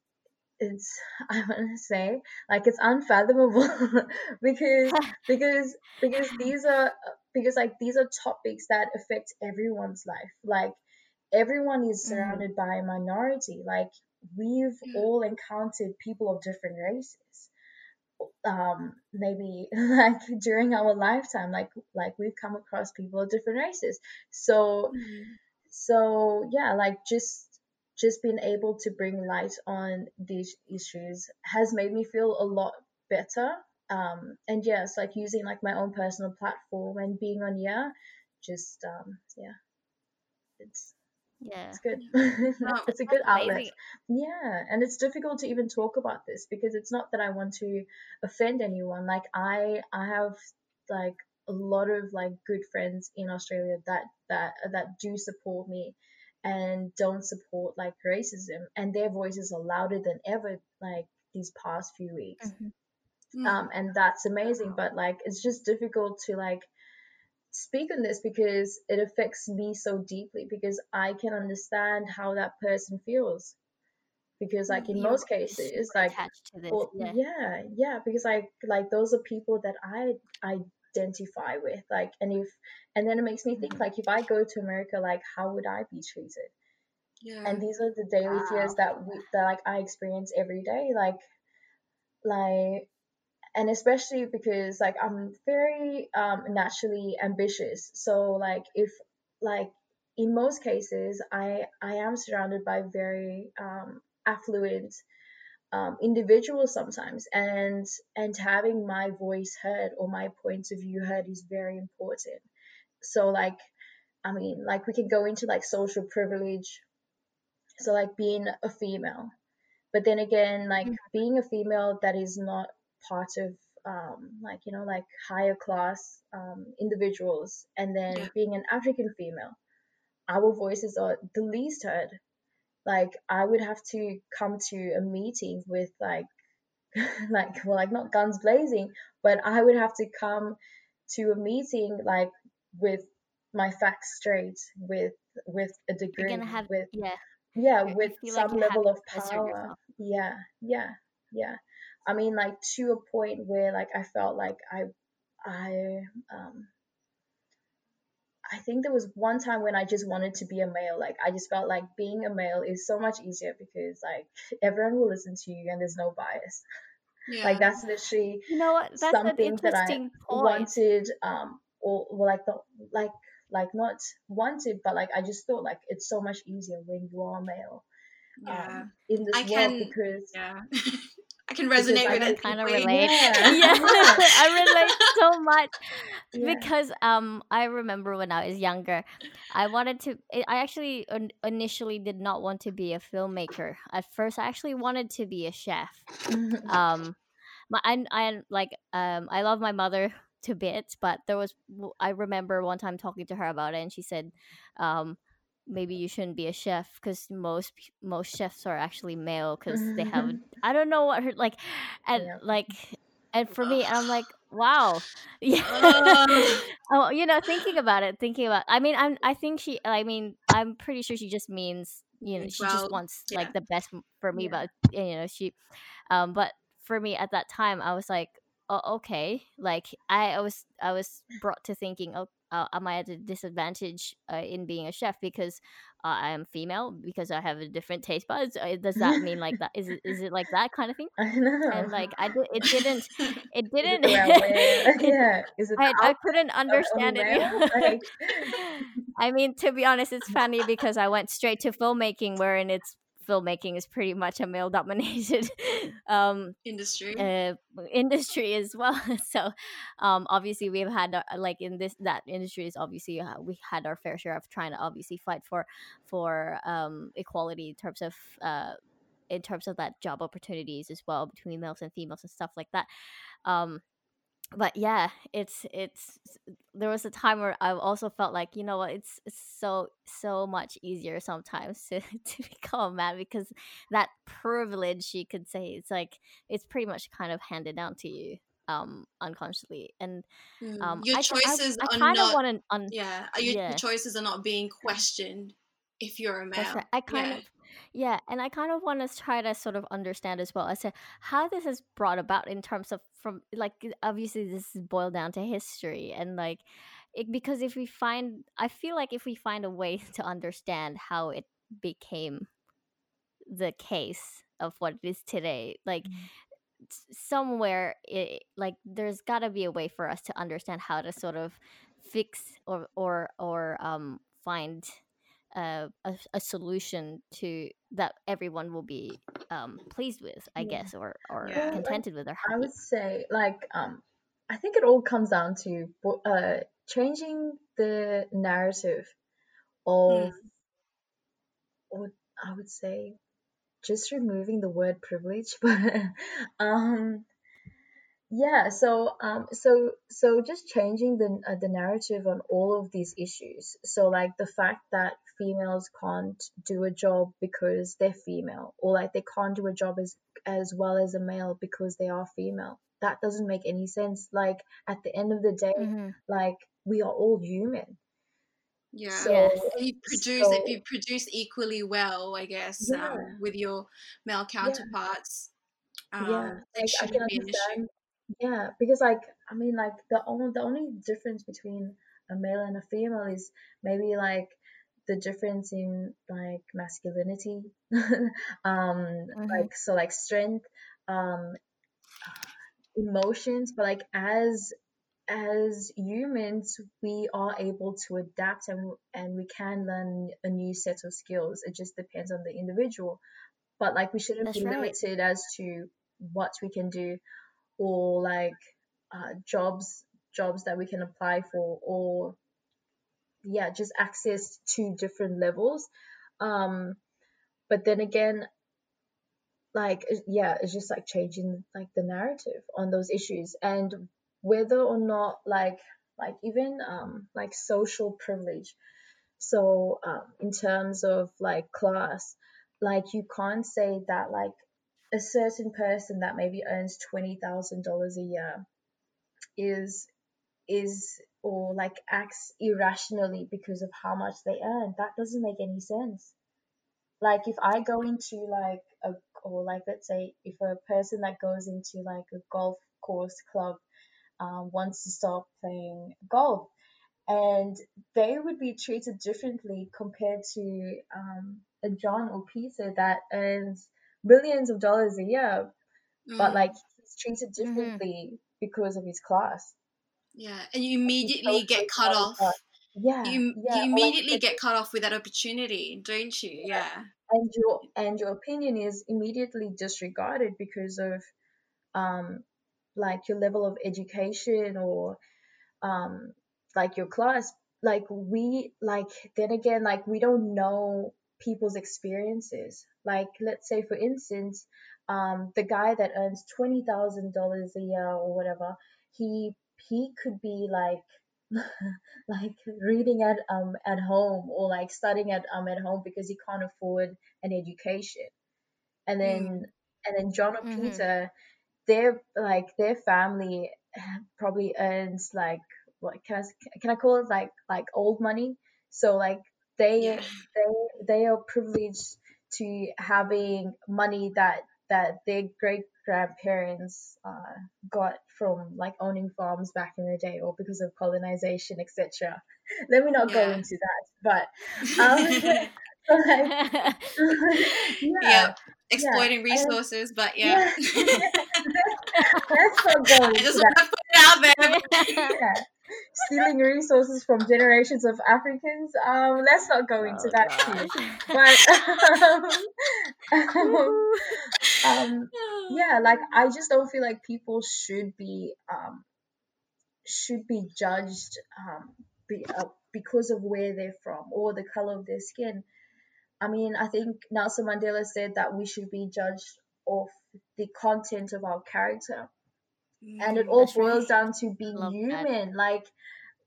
it's I want to say like it's unfathomable because because because these are because like these are topics that affect everyone's life like everyone is mm. surrounded mm. by a minority like we've mm. all encountered people of different races um maybe like during our lifetime like like we've come across people of different races so mm. so yeah like just just being able to bring light on these issues has made me feel a lot better. Um, and yes, yeah, like using like my own personal platform and being on yeah, just um, yeah, it's yeah, it's good. it's a good outlet. Yeah, and it's difficult to even talk about this because it's not that I want to offend anyone. Like I, I have like a lot of like good friends in Australia that that that do support me and don't support like racism and their voices are louder than ever like these past few weeks mm-hmm. um and that's amazing but like it's just difficult to like speak on this because it affects me so deeply because I can understand how that person feels because like in You're most cases like well, yeah. yeah yeah because like like those are people that I I identify with like and if and then it makes me think mm-hmm. like if i go to america like how would i be treated yeah and these are the daily wow. fears that we that like i experience every day like like and especially because like i'm very um naturally ambitious. So like if like in most cases i i am surrounded by very um affluent um, individuals sometimes. And and having my voice heard or my point of view heard is very important. So like i mean like we can go into like social privilege. So like being a female. But then again like mm-hmm. being a female that is not part of um, like you know like higher class um, individuals and then yeah. being an african female our voices are the least heard. Like I would have to come to a meeting with like like well like not guns blazing, but I would have to come to a meeting like with my facts straight with with a degree have, with yeah. Yeah with some like level of power. yeah yeah yeah i mean like to a point where like i felt like i i um I think there was one time when I just wanted to be a male. Like I just felt like being a male is so much easier because like everyone will listen to you and there's no bias. Yeah. Like that's literally you know what? That's something that I point. wanted um or well, like the like like not wanted but like I just thought like it's so much easier when you are male. Yeah. Um, in this I world can, because yeah. I can resonate with it. Kind of relate. Yeah, yeah. I relate so much yeah. because um I remember when I was younger, I wanted to. I actually initially did not want to be a filmmaker. At first, I actually wanted to be a chef. um, my I, I like um I love my mother to bits, but there was I remember one time talking to her about it, and she said, um maybe you shouldn't be a chef because most most chefs are actually male because they have I don't know what her like and yeah. like and for me and I'm like wow yeah oh you know thinking about it thinking about I mean I'm I think she I mean I'm pretty sure she just means you know she well, just wants yeah. like the best for me yeah. but you know she um but for me at that time i was like oh, okay like i, I was i was brought to thinking oh uh, am I at a disadvantage uh, in being a chef because uh, I am female because I have a different taste buds? Uh, does that mean like that? Is it is it like that kind of thing? I know. And like I did, it didn't, it didn't. it, yeah, is it? I, I couldn't understand it. Like... I mean, to be honest, it's funny because I went straight to filmmaking, wherein it's filmmaking is pretty much a male dominated um, industry. uh, industry as well. So um, obviously we've had uh, like in this that industry is obviously uh, we had our fair share of trying to obviously fight for for um, equality in terms of uh, in terms of that job opportunities as well between males and females and stuff like that. Um, but yeah, it's it's there was a time where I also felt like you know what it's, it's so so much easier sometimes to to become a man because that privilege you could say it's like it's pretty much kind of handed down to you um unconsciously and mm, um your choices I, I, I are not wanna, un, yeah your, yeah. choices are not being questioned if you're a male right. I kind yeah. of yeah, and I kind of want to try to sort of understand as well. I said how this is brought about in terms of from like obviously this is boiled down to history and like it, because if we find I feel like if we find a way to understand how it became the case of what it is today, like mm-hmm. somewhere it like there's got to be a way for us to understand how to sort of fix or or or um find uh, a, a solution to that everyone will be um, pleased with, I yeah. guess, or or yeah. contented with. Or happy. I would say, like, um, I think it all comes down to uh, changing the narrative of, hmm. or I would say, just removing the word privilege, but um, yeah so um so so just changing the uh, the narrative on all of these issues so like the fact that females can't do a job because they're female or like they can't do a job as as well as a male because they are female that doesn't make any sense like at the end of the day mm-hmm. like we are all human yeah so, if you produce so, if you produce equally well i guess yeah. um, with your male counterparts yeah. Um, yeah. Like, I can understand yeah, because like I mean like the only the only difference between a male and a female is maybe like the difference in like masculinity um mm-hmm. like so like strength um emotions but like as as humans we are able to adapt and and we can learn a new set of skills it just depends on the individual but like we shouldn't That's be right. limited as to what we can do or like uh, jobs jobs that we can apply for or yeah just access to different levels. Um but then again like yeah it's just like changing like the narrative on those issues. And whether or not like like even um like social privilege. So um in terms of like class like you can't say that like a certain person that maybe earns twenty thousand dollars a year is is or like acts irrationally because of how much they earn that doesn't make any sense like if i go into like a or like let's say if a person that goes into like a golf course club um, wants to start playing golf and they would be treated differently compared to um, a john or peter that earns millions of dollars a year, mm. but like he's treated mm-hmm. differently mm-hmm. because of his class. Yeah, and you immediately get cut off. Yeah, you yeah. you immediately like, get cut off with that opportunity, don't you? Yeah. And your and your opinion is immediately disregarded because of um like your level of education or um like your class like we like then again like we don't know people's experiences. Like, let's say, for instance, um, the guy that earns twenty thousand dollars a year or whatever, he he could be like like reading at um at home or like studying at um at home because he can't afford an education, and then mm. and then John or mm-hmm. Peter, their like their family probably earns like what can I can I call it like like old money? So like they yeah. they they are privileged to having money that that their great grandparents uh, got from like owning farms back in the day or because of colonization etc let me not yeah. go into that but um, like, yeah. exploiting yeah. resources, but yeah. yeah. That's not going. I just want to put it out there. yeah. Stealing resources from generations of Africans. Um, let's not go into oh, that too. But um, um, yeah, like I just don't feel like people should be um should be judged um be, uh, because of where they're from or the color of their skin I mean, I think Nelson Mandela said that we should be judged off the content of our character. Mm, and it all boils right. down to being human, that. like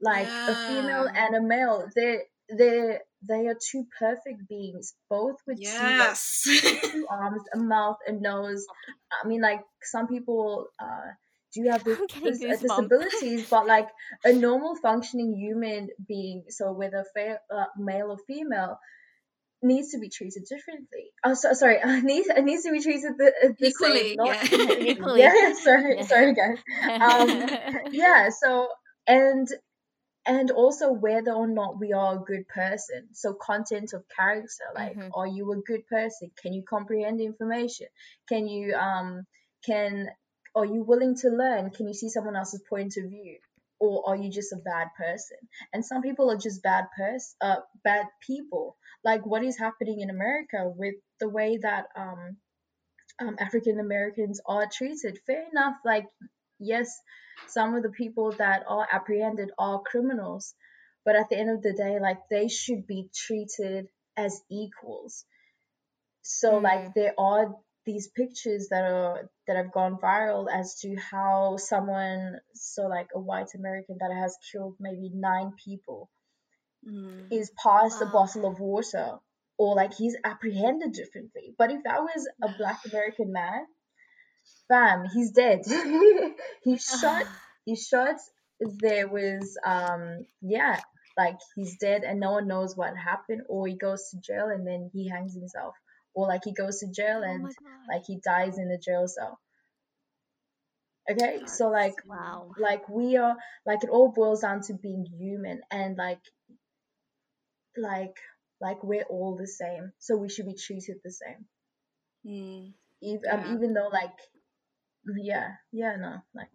like yeah. a female and a male. They they they are two perfect beings, both with yes. two, two arms, a mouth, a nose. I mean, like some people uh, do have this, this uh, disabilities, but like a normal functioning human being, so whether fa- uh, male or female, needs to be treated differently. Oh, so, sorry, uh, needs it needs to be treated the, uh, the equally. Same, not, yeah. equally. Yeah, sorry, yeah. sorry, guys. Um, yeah. So and and also whether or not we are a good person. So content of character, like mm-hmm. are you a good person? Can you comprehend information? Can you um can are you willing to learn? Can you see someone else's point of view? Or are you just a bad person? And some people are just bad pers- uh, bad people. Like what is happening in America with the way that um, um, African Americans are treated. Fair enough. Like yes, some of the people that are apprehended are criminals, but at the end of the day, like they should be treated as equals. So mm. like there are these pictures that are that have gone viral as to how someone so like a white american that has killed maybe nine people mm. is passed wow. a bottle of water or like he's apprehended differently but if that was a black american man bam he's dead he shot he shot there was um yeah like he's dead and no one knows what happened or he goes to jail and then he hangs himself or like he goes to jail oh and like he dies in the jail cell. Okay? So like wow. like we are like it all boils down to being human and like like like we're all the same. So we should be treated the same. Mm, even, um, yeah. um, even though like yeah yeah no like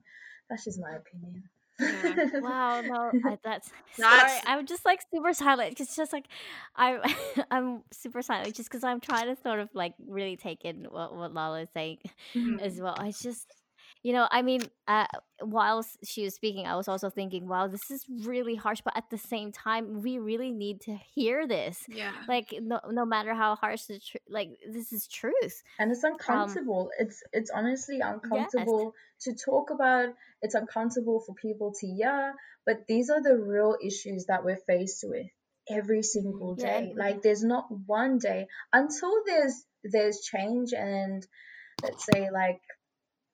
that's just my opinion yeah. wow, no, I, that's, that's sorry. I'm just like super silent. It's just like I'm I'm super silent just because I'm trying to sort of like really take in what what Lala is saying mm-hmm. as well. I just you know, I mean, uh, while she was speaking, I was also thinking, wow, this is really harsh, but at the same time, we really need to hear this. Yeah. Like, no, no matter how harsh the truth, like, this is truth. And it's um uncomfortable. Um, it's it's honestly uncomfortable yes. to talk about. It's uncomfortable for people to hear, but these are the real issues that we're faced with every single day. Yeah. Like, there's not one day until there's there's change and let's say like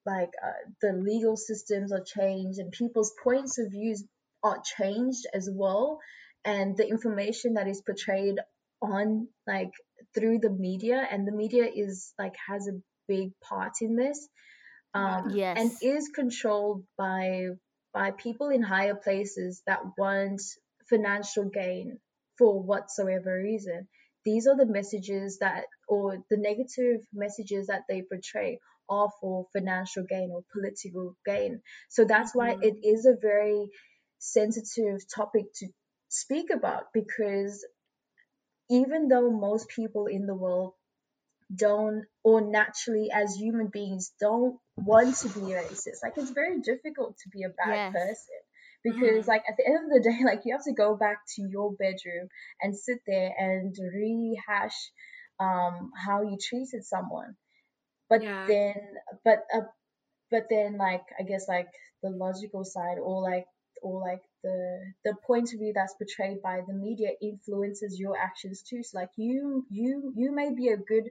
like uh, the legal systems are changed and people's points of views are changed as well and the information that is portrayed on like through the media and the media is like has a big part in this um yes. and is controlled by by people in higher places that want financial gain for whatsoever reason these are the messages that or the negative messages that they portray are for financial gain or political gain. So that's mm-hmm. why it is a very sensitive topic to speak about because even though most people in the world don't or naturally as human beings don't want to be racist like it's very difficult to be a bad yes. person because mm. like at the end of the day like you have to go back to your bedroom and sit there and rehash um how you treated someone but yeah. then but uh, but then like i guess like the logical side or like or like the the point of view that's portrayed by the media influences your actions too so like you you you may be a good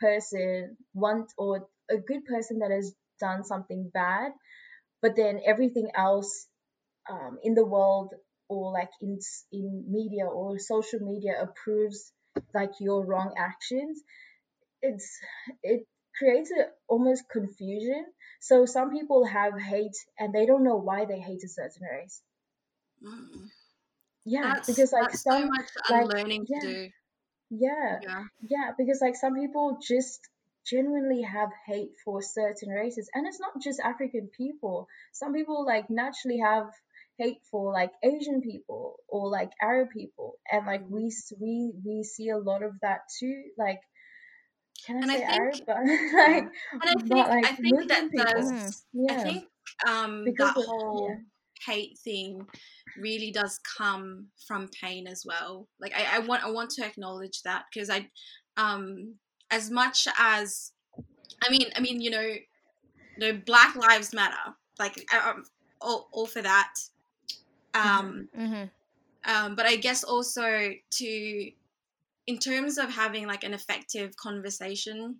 person want or a good person that has done something bad but then everything else um, in the world or like in in media or social media approves like your wrong actions it's it creates a, almost confusion. So some people have hate and they don't know why they hate a certain race. Mm. yeah that's, because like some so much unlearning like, yeah, to do. Yeah, yeah. Yeah because like some people just genuinely have hate for certain races. And it's not just african people. Some people like naturally have hate for like asian people or like arab people. And like mm. we we we see a lot of that too. Like can I and say I think, Arab? Like, and I think, like I think that does. Yeah. I think um, because that of, whole yeah. hate thing really does come from pain as well. Like I, I want I want to acknowledge that because I um as much as I mean I mean you know the Black Lives Matter like um, all, all for that um mm-hmm. um but I guess also to in terms of having like an effective conversation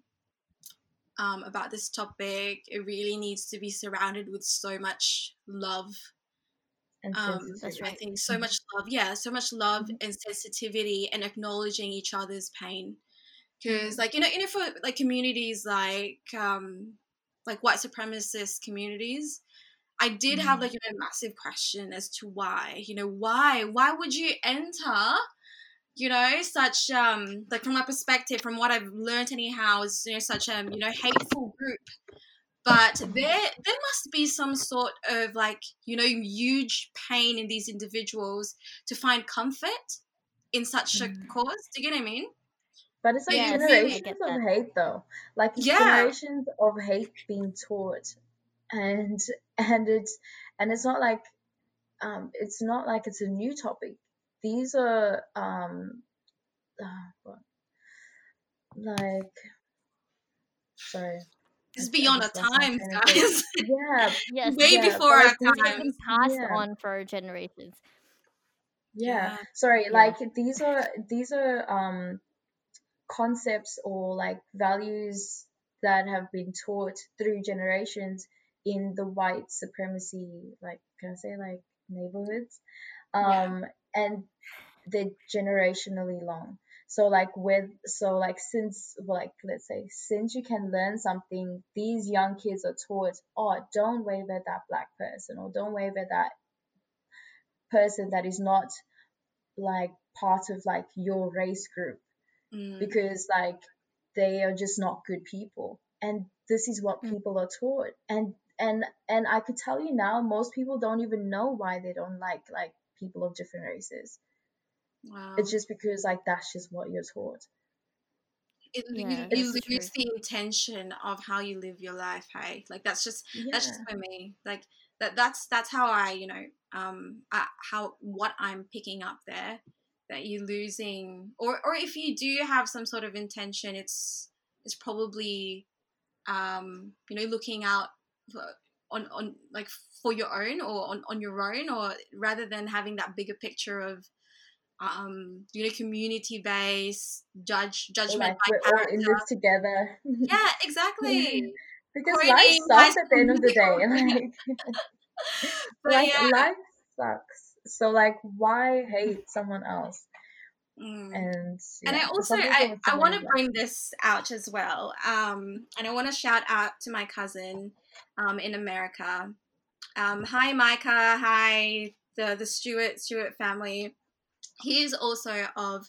um, about this topic, it really needs to be surrounded with so much love. And Um, that's right. I think so mm-hmm. much love, yeah, so much love mm-hmm. and sensitivity and acknowledging each other's pain. Because, mm-hmm. like you know, you know, for like communities like um, like white supremacist communities, I did mm-hmm. have like you know, a massive question as to why. You know, why? Why would you enter? You know, such um like from my perspective, from what I've learned anyhow, is you know such a um, you know hateful group. But there there must be some sort of like you know huge pain in these individuals to find comfort in such a mm. cause. Do you get what I mean? But it's like yeah, generations of hate though. Like yeah. generations of hate being taught. And and it's and it's not like um it's not like it's a new topic these are um uh, like sorry. It's beyond our times guys. Yeah yes way yeah, before our time passed yeah. on for generations. Yeah, yeah. sorry yeah. like these are these are um concepts or like values that have been taught through generations in the white supremacy like can i say like neighborhoods? Um and they're generationally long so like with so like since like let's say since you can learn something these young kids are taught oh don't wave at that black person or don't wave at that person that is not like part of like your race group mm. because like they are just not good people and this is what mm. people are taught and and and i could tell you now most people don't even know why they don't like like people of different races. Wow. It's just because like that's just what you're taught. It, yeah, you, you lose the intention of how you live your life hey like that's just yeah. that's just for me like that that's that's how i you know um I, how what i'm picking up there that you're losing or or if you do have some sort of intention it's it's probably um you know looking out on on like for your own or on, on your own or rather than having that bigger picture of um you know community based judge judgment like we're all in this together. Yeah exactly. Because life sucks at the end of the day like, like yeah. life sucks. So like why hate someone else Mm. And yeah, and I also I, I want to bring this out as well. Um, and I want to shout out to my cousin um, in America. Um, hi, Micah. Hi, the the Stewart Stewart family. He is also of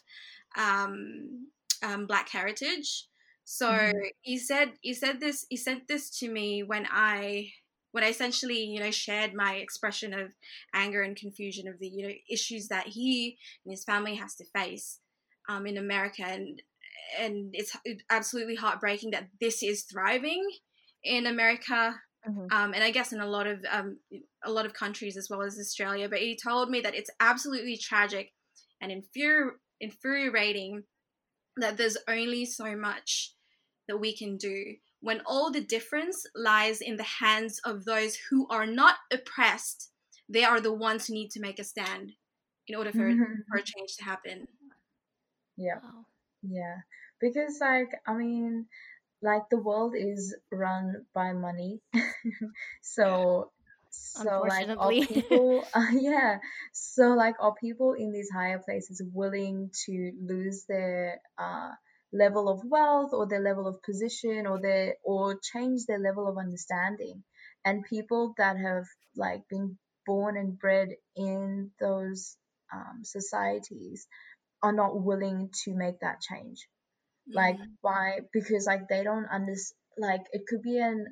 um, um, Black heritage. So mm-hmm. he said he said this he sent this to me when I when I essentially you know shared my expression of anger and confusion of the you know issues that he and his family has to face um, in America and and it's absolutely heartbreaking that this is thriving in America Mm-hmm. Um, and I guess in a lot of um, a lot of countries as well as Australia. But he told me that it's absolutely tragic and infuri- infuriating that there's only so much that we can do when all the difference lies in the hands of those who are not oppressed. They are the ones who need to make a stand in order for, mm-hmm. for a change to happen. Yeah. Wow. Yeah. Because, like, I mean, like the world is run by money so so like are people uh, yeah so like are people in these higher places willing to lose their uh level of wealth or their level of position or their or change their level of understanding. And people that have like been born and bred in those um, societies are not willing to make that change. Like why? Because like they don't understand like it could be an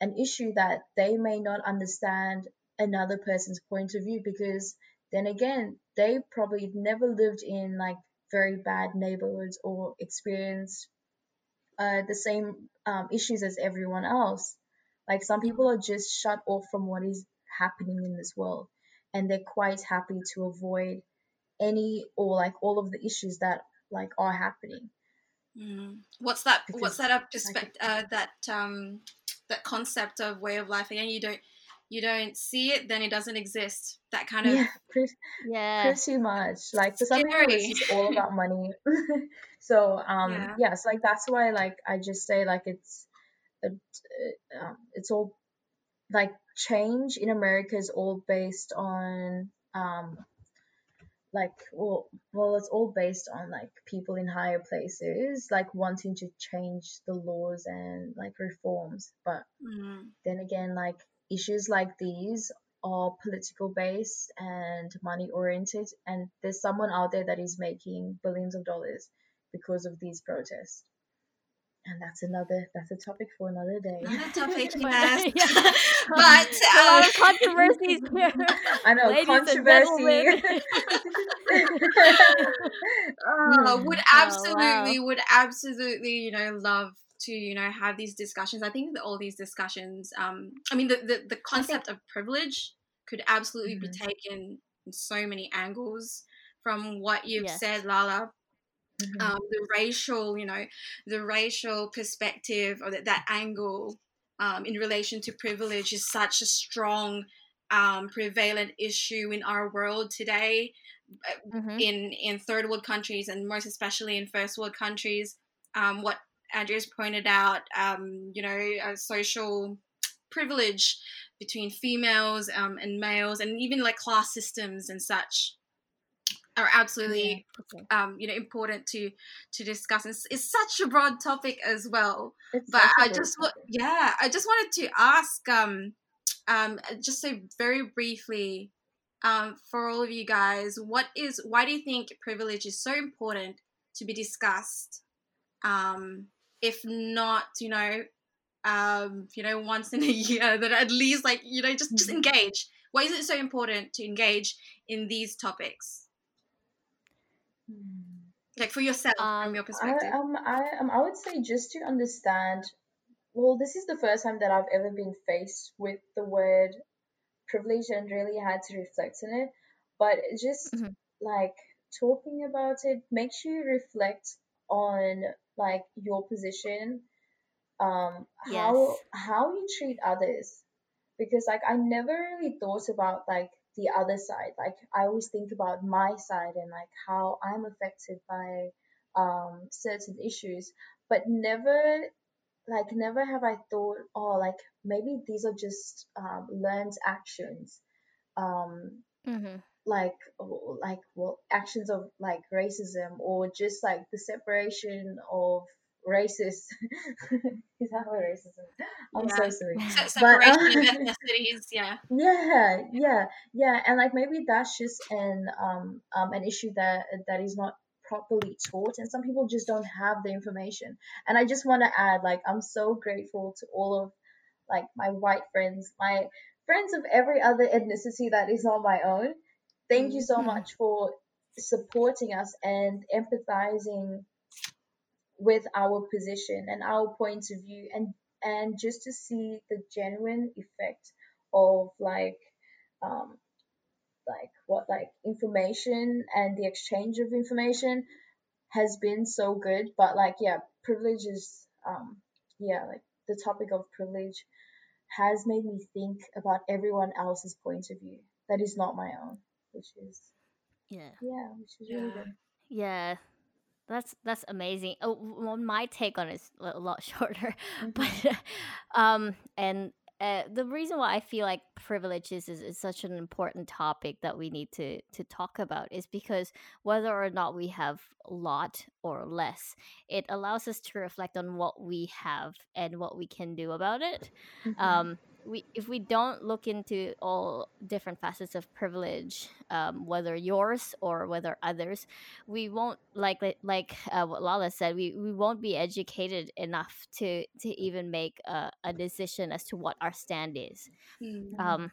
an issue that they may not understand another person's point of view because then again they probably never lived in like very bad neighborhoods or experience uh, the same um, issues as everyone else. Like some people are just shut off from what is happening in this world and they're quite happy to avoid any or like all of the issues that like are happening. Mm. what's that because, what's that a perspective uh, that um that concept of way of life? Again you don't you don't see it then it doesn't exist that kind of yeah pretty, yeah. pretty much like for some people it's all about money so um yeah. yeah so like that's why like i just say like it's uh, um, it's all like change in america is all based on um like well well it's all based on like people in higher places like wanting to change the laws and like reforms but mm. then again like issues like these are political based and money oriented and there's someone out there that is making billions of dollars because of these protests and that's another that's a topic for another day. Another topic, yes. yeah. but uh, a controversies here. I know Ladies controversy. uh, would absolutely, oh, wow. would absolutely, you know, love to you know have these discussions. I think that all these discussions, um, I mean, the the, the concept of privilege could absolutely mm-hmm. be taken in so many angles. From what you've yes. said, Lala, Mm-hmm. Um, the racial, you know, the racial perspective or that, that angle um, in relation to privilege is such a strong um, prevalent issue in our world today uh, mm-hmm. in in third world countries and most especially in first world countries um, what andrea's pointed out um, you know social privilege between females um, and males and even like class systems and such are absolutely yeah. um, you know important to to discuss. It's, it's such a broad topic as well. It's but I just wa- yeah, I just wanted to ask um um just so very briefly um for all of you guys, what is why do you think privilege is so important to be discussed? Um, if not, you know, um, you know, once in a year, that at least like you know just just mm-hmm. engage. Why is it so important to engage in these topics? Hmm. Like for yourself, um, from your perspective. I, um, I, um, I would say just to understand. Well, this is the first time that I've ever been faced with the word privilege and really had to reflect on it. But just mm-hmm. like talking about it makes you reflect on like your position, um, yes. how how you treat others, because like I never really thought about like the other side. Like I always think about my side and like how I'm affected by um, certain issues, but never like never have I thought, oh, like maybe these are just um, learned actions, um, mm-hmm. Like like well actions of like racism or just like the separation of racist. Is that what racism? I'm yeah. so sorry. Se- separation but, uh, of ethnicities, yeah. Yeah, yeah, yeah, and like maybe that's just an um um an issue that that is not properly taught and some people just don't have the information and i just want to add like i'm so grateful to all of like my white friends my friends of every other ethnicity that is not my own thank you so mm-hmm. much for supporting us and empathizing with our position and our point of view and and just to see the genuine effect of like um like what like information and the exchange of information has been so good but like yeah privilege is um yeah like the topic of privilege has made me think about everyone else's point of view that is not my own which is yeah yeah which is yeah. really good yeah that's that's amazing. Oh, well, my take on it is a lot shorter, mm-hmm. but um, and uh, the reason why I feel like privilege is, is, is such an important topic that we need to to talk about is because whether or not we have a lot or less, it allows us to reflect on what we have and what we can do about it. Mm-hmm. Um, we if we don't look into all different facets of privilege um, whether yours or whether others we won't like like uh, what lala said we, we won't be educated enough to to even make a, a decision as to what our stand is mm-hmm. um,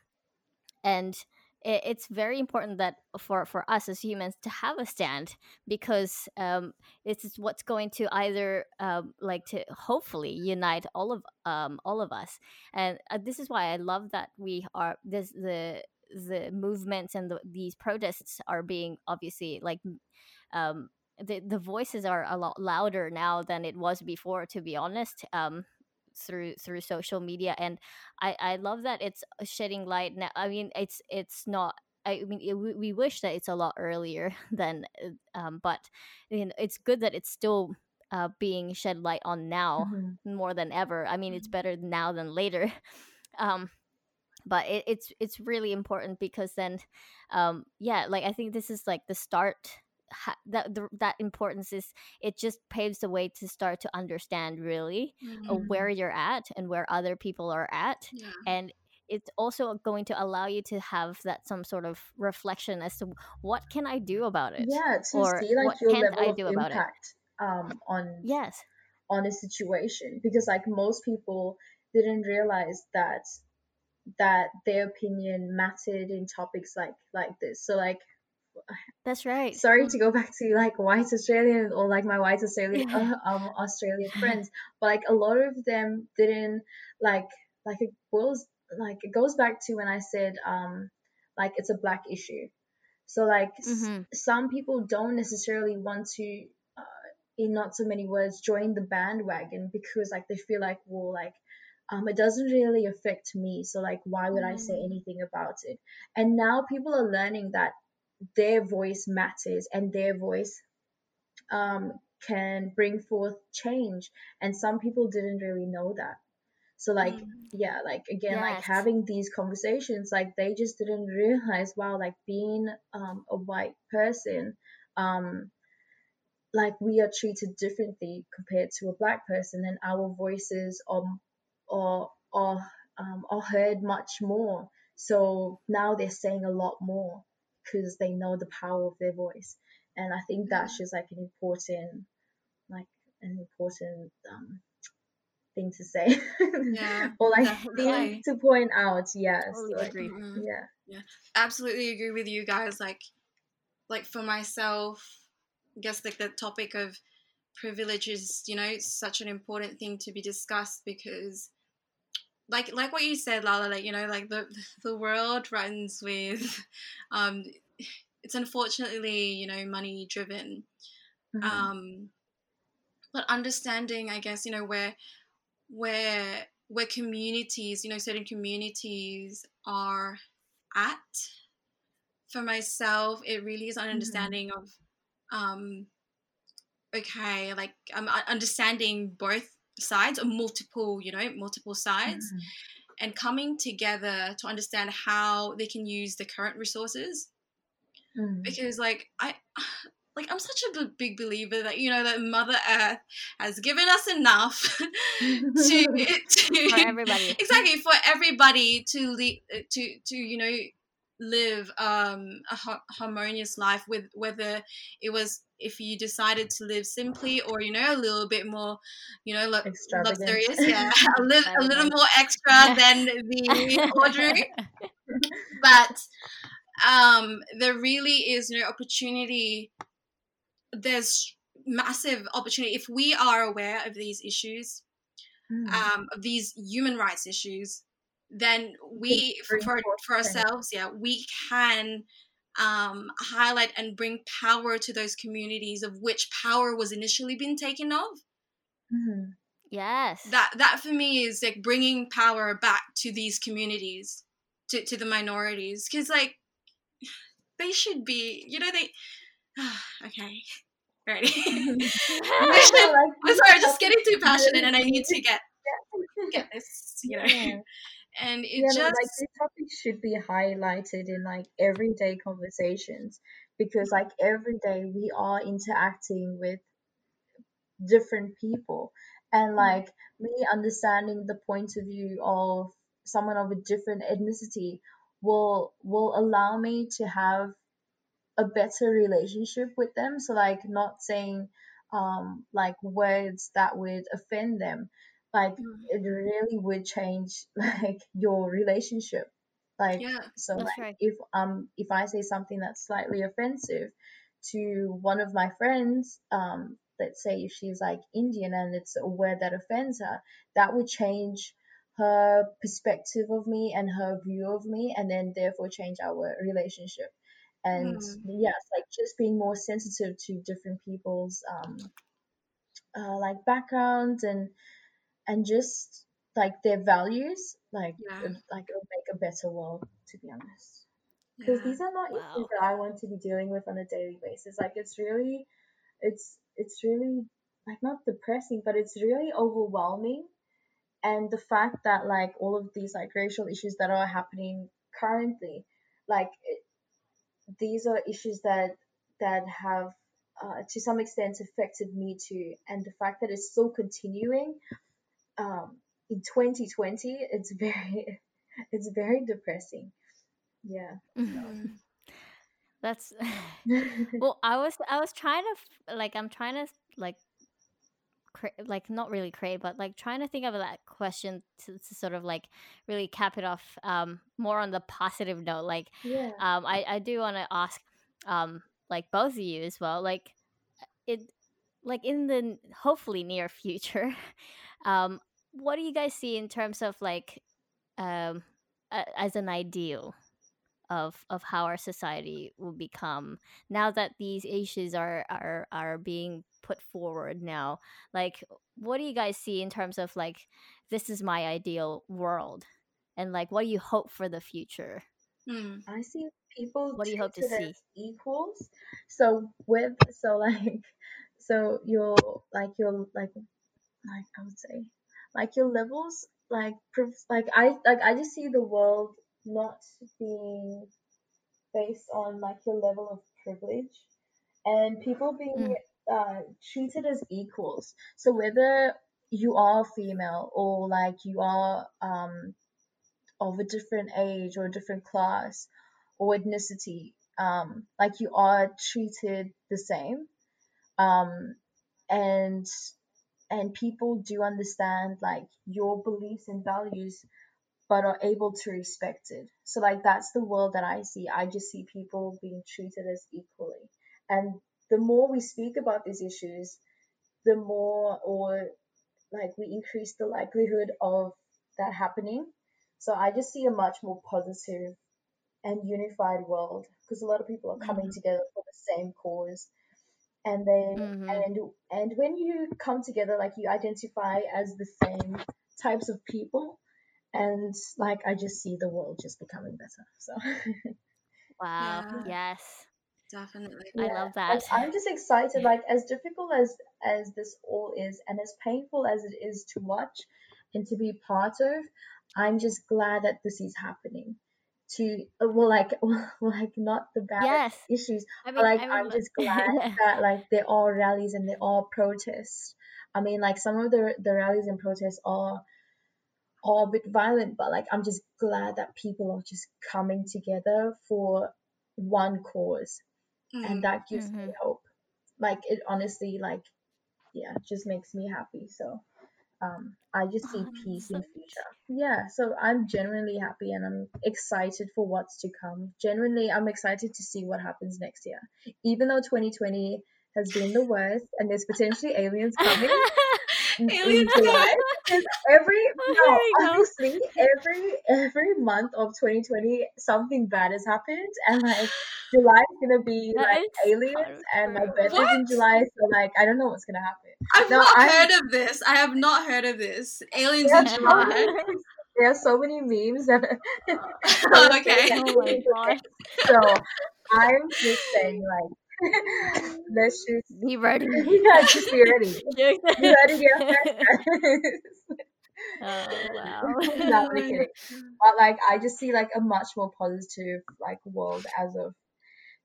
and it, it's very important that for for us as humans to have a stand because um, this is what's going to either um, like to hopefully unite all of um, all of us. And uh, this is why i love that we are this the the movements and the, these protests are being obviously like um the, the voices are a lot louder now than it was before to be honest. Um through through social media and i i love that it's shedding light now i mean it's it's not I mean, it, we wish that it's a lot earlier than, uh, um, but you know, it's good that it's still uh, being shed light on now mm-hmm. more than ever. I mean, it's mm-hmm. better now than later. Um, but it, it's it's really important because then, um, yeah, like I think this is like the start ha- that the, that importance is it just paves the way to start to understand really uh, mm-hmm. where you're at and where other people are at yeah. and it's also going to allow you to have that some sort of reflection as to what can I do about it? Yeah, to or see like your level I of impact um, on yes on a situation because like most people didn't realize that that their opinion mattered in topics like like this. So like that's right. Sorry to go back to like white Australian or like my white Australian uh, um Australian friends, but like a lot of them didn't like like it boils like it goes back to when I said um like it's a black issue. So like mm-hmm. s- some people don't necessarily want to uh, in not so many words join the bandwagon because like they feel like well like um, it doesn't really affect me. So like, why would mm. I say mm. anything about it? And now people are learning that their voice matters and their voice um, can bring forth change. And some people didn't really know that. So like mm. yeah, like again, yes. like having these conversations, like they just didn't realize, wow, like being um, a white person, um, like we are treated differently compared to a black person, and our voices are are are um, are heard much more. So now they're saying a lot more because they know the power of their voice. And i think that's just like an important like an important um thing to say. Yeah or like thing to point out yes totally like, agree. Mm-hmm. yeah. Yeah absolutely agree with you guys like like for myself I guess like the topic of privilege is you know such an important thing to be discussed because like like what you said, Lala, like you know, like the the world runs with, um, it's unfortunately you know money driven, mm-hmm. um, but understanding, I guess you know where where where communities, you know, certain communities are at. For myself, it really is an mm-hmm. understanding mm-hmm. of, um, okay, like I'm um, understanding both sides or multiple you know multiple sides mm-hmm. and coming together to understand how they can use the current resources mm-hmm. because like i like i'm such a big believer that you know that mother earth has given us enough to, to for everybody exactly for everybody to to to you know live um, a ha- harmonious life with whether it was if you decided to live simply or you know a little bit more you know lo- luxurious yeah a, li- a little more extra than the ordinary. But um there really is no opportunity there's massive opportunity if we are aware of these issues mm. um of these human rights issues then we for, for ourselves yeah we can um, highlight and bring power to those communities of which power was initially being taken of. Mm-hmm. yes. That that for me is like bringing power back to these communities to, to the minorities because like they should be you know they okay ready. I'm sorry, I'm just getting too passionate, and I need to get get this, you know. And it yeah, just like this topic should be highlighted in like everyday conversations because like every day we are interacting with different people and mm. like me understanding the point of view of someone of a different ethnicity will will allow me to have a better relationship with them so like not saying um like words that would offend them like mm. it really would change like your relationship like yeah, so like right. if um if i say something that's slightly offensive to one of my friends um let's say if she's like indian and it's a word that offends her that would change her perspective of me and her view of me and then therefore change our relationship and mm. yes like just being more sensitive to different people's um uh, like backgrounds and and just like their values like yeah. like it'll make a better world to be honest because yeah. these are not wow. issues that i want to be dealing with on a daily basis like it's really it's it's really like not depressing but it's really overwhelming and the fact that like all of these like racial issues that are happening currently like it, these are issues that that have uh, to some extent affected me too and the fact that it's still continuing um, in 2020 it's very it's very depressing yeah mm-hmm. that's well i was i was trying to like i'm trying to like cre- like not really create but like trying to think of that question to, to sort of like really cap it off um more on the positive note like yeah. um i i do want to ask um like both of you as well like it like in the hopefully near future um what do you guys see in terms of like um as an ideal of of how our society will become now that these issues are are are being put forward now? Like what do you guys see in terms of like this is my ideal world and like what do you hope for the future? Hmm. i see people what do you hope to see? equals. So with so like so your like your like like i would say like your levels like like i like i just see the world not being based on like your level of privilege and people being mm. uh, treated as equals so whether you are female or like you are um of a different age or a different class or ethnicity um like you are treated the same um and and people do understand like your beliefs and values but are able to respect it. So like that's the world that i see. I just see people being treated as equally. And the more we speak about these issues the more or like we increase the likelihood of that happening. So i just see a much more positive and unified world because a lot of people are coming mm-hmm. together for the same cause and then mm-hmm. and and when you come together like you identify as the same types of people and like i just see the world just becoming better so wow yeah. yes definitely yeah. i love that i'm just excited like as difficult as as this all is and as painful as it is to watch and to be part of i'm just glad that this is happening to uh, well like like not the bad yes. issues I mean, like I am just glad that like there are rallies and there are protests i mean like some of the the rallies and protests are are a bit violent but like i'm just glad that people are just coming together for one cause mm-hmm. and that gives mm-hmm. me hope like it honestly like yeah just makes me happy so um, I just see oh, peace so in future. Yeah, so I'm genuinely happy and I'm excited for what's to come. Genuinely, I'm excited to see what happens next year. Even though 2020 has been the worst and there's potentially aliens coming. aliens July, every no, obviously every every month of 2020 something bad has happened and like July is gonna be that like aliens and my birthday's in July so like I don't know what's gonna happen. I've no, not I'm, heard of this. I have not heard of this. Aliens in July. There are so many memes that. oh, okay. Oh. So I'm just saying, like, let's just be ready. yeah, just be ready. be ready to get oh wow. no, but like I just see like a much more positive like world as of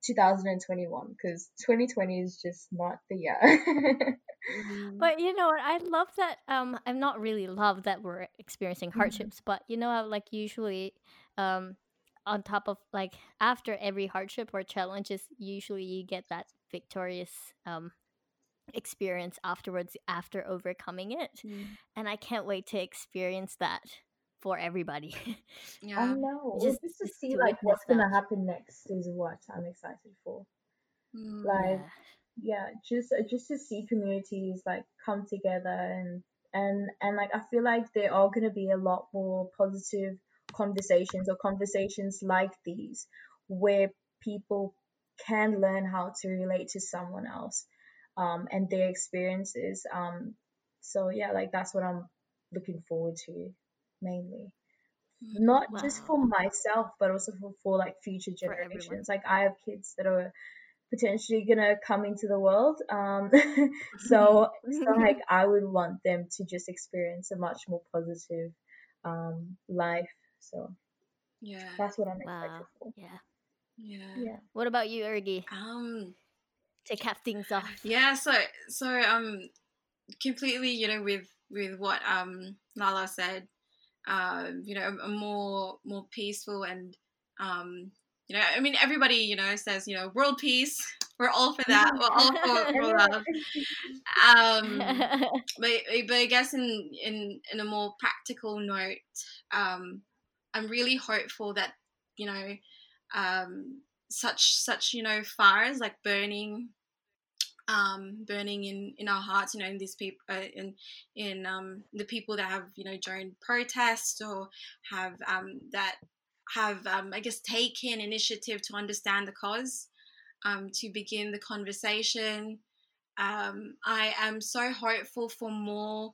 2021 because 2020 is just not the year. Mm-hmm. but you know what? I love that. Um, I'm not really love that we're experiencing mm-hmm. hardships, mm-hmm. but you know, like usually, um, on top of like after every hardship or challenges, usually you get that victorious um experience afterwards after overcoming it, mm. and I can't wait to experience that for everybody. yeah. I know. Just, just to see like what's gonna happen next is what I'm excited for. Mm, like yeah. yeah, just uh, just to see communities like come together and and and like I feel like there are gonna be a lot more positive conversations or conversations like these where people can learn how to relate to someone else um, and their experiences. Um, so yeah, like that's what I'm looking forward to mainly. Not wow. just for myself but also for, for like future generations. Like i have kids that are potentially gonna come into the world um so so like i would want them to just experience a much more positive um life. So yeah. that's what i'm wow. excited for. Yeah. Yeah. Yeah. What about you ergy um to cap things off. yeah so so um completely you know with with what um lala said um, you know, a, more more peaceful and um, you know, I mean, everybody you know says you know world peace. We're all for that. We're all for, for love. Um, but but I guess in in in a more practical note, um, I'm really hopeful that you know um, such such you know fires like burning um, burning in, in our hearts, you know, in these people, uh, in in um, the people that have you know joined protests or have um, that have um, I guess taken initiative to understand the cause, um, to begin the conversation. Um, I am so hopeful for more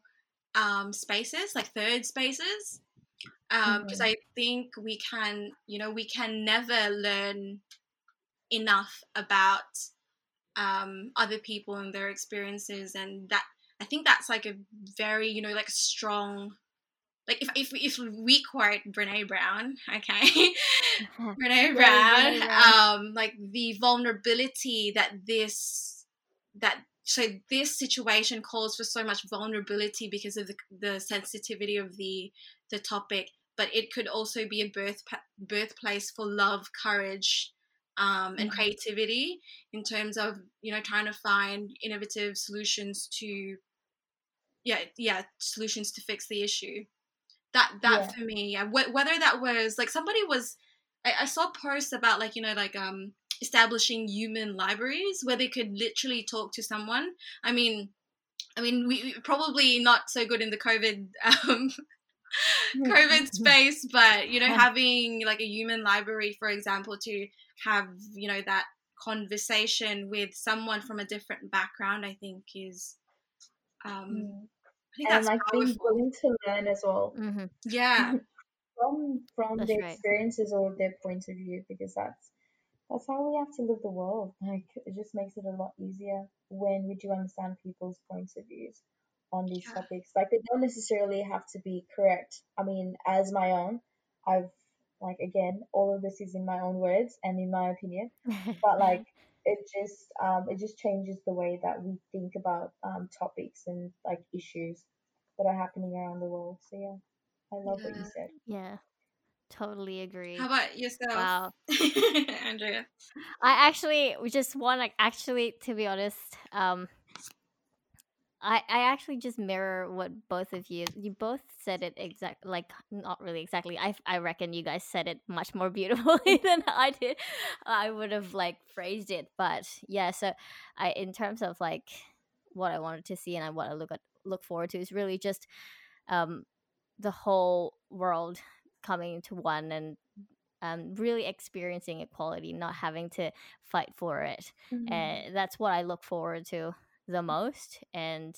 um, spaces, like third spaces, um because mm-hmm. I think we can, you know, we can never learn enough about um, other people and their experiences and that i think that's like a very you know like strong like if if, if we quote brene brown okay? Brene brown um like the vulnerability that this that so this situation calls for so much vulnerability because of the, the sensitivity of the the topic but it could also be a birth birthplace for love courage um, and mm-hmm. creativity in terms of you know trying to find innovative solutions to yeah yeah solutions to fix the issue that that yeah. for me yeah whether that was like somebody was I, I saw posts about like you know like um establishing human libraries where they could literally talk to someone i mean i mean we probably not so good in the covid um covid space but you know having like a human library for example to have you know that conversation with someone from a different background i think is um mm. I think and like powerful. being willing to learn as well mm-hmm. yeah from from that's the right. experiences or their point of view because that's that's how we have to live the world like it just makes it a lot easier when we do understand people's points of views on these yeah. topics like they don't necessarily have to be correct i mean as my own i've like again, all of this is in my own words and in my opinion, but like it just um, it just changes the way that we think about um, topics and like issues that are happening around the world. So yeah, I love yeah. what you said. Yeah, totally agree. How about yourself? Wow, Andrea. I actually just want like actually to be honest, um, I, I actually just mirror what both of you you both said it exact like not really exactly I I reckon you guys said it much more beautifully than I did I would have like phrased it but yeah so I in terms of like what I wanted to see and what I look at look forward to is really just um the whole world coming to one and um, really experiencing equality, not having to fight for it. Mm-hmm. And that's what I look forward to the most and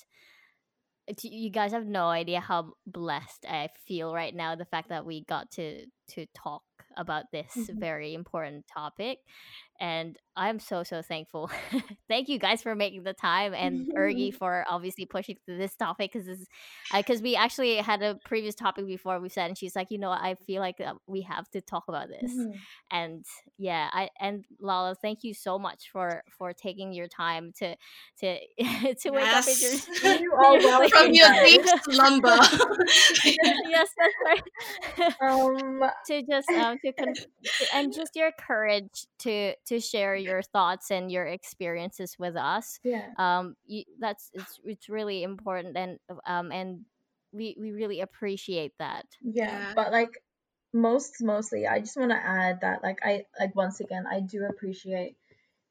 you guys have no idea how blessed I feel right now the fact that we got to to talk about this mm-hmm. very important topic and I'm so so thankful. Thank you guys for making the time and Ergy for obviously pushing through this topic because this because uh, we actually had a previous topic before we said and she's like you know I feel like uh, we have to talk about this. Mm-hmm. and yeah I and Lala thank you so much for for taking your time to to to wake up in your, you are from your deep slumber. Yes that's right. Um to just um to con- and just your courage to to share your thoughts and your experiences with us. Yeah. Um, you, that's it's it's really important and um and we we really appreciate that. Yeah, yeah. but like most mostly, I just want to add that like I like once again I do appreciate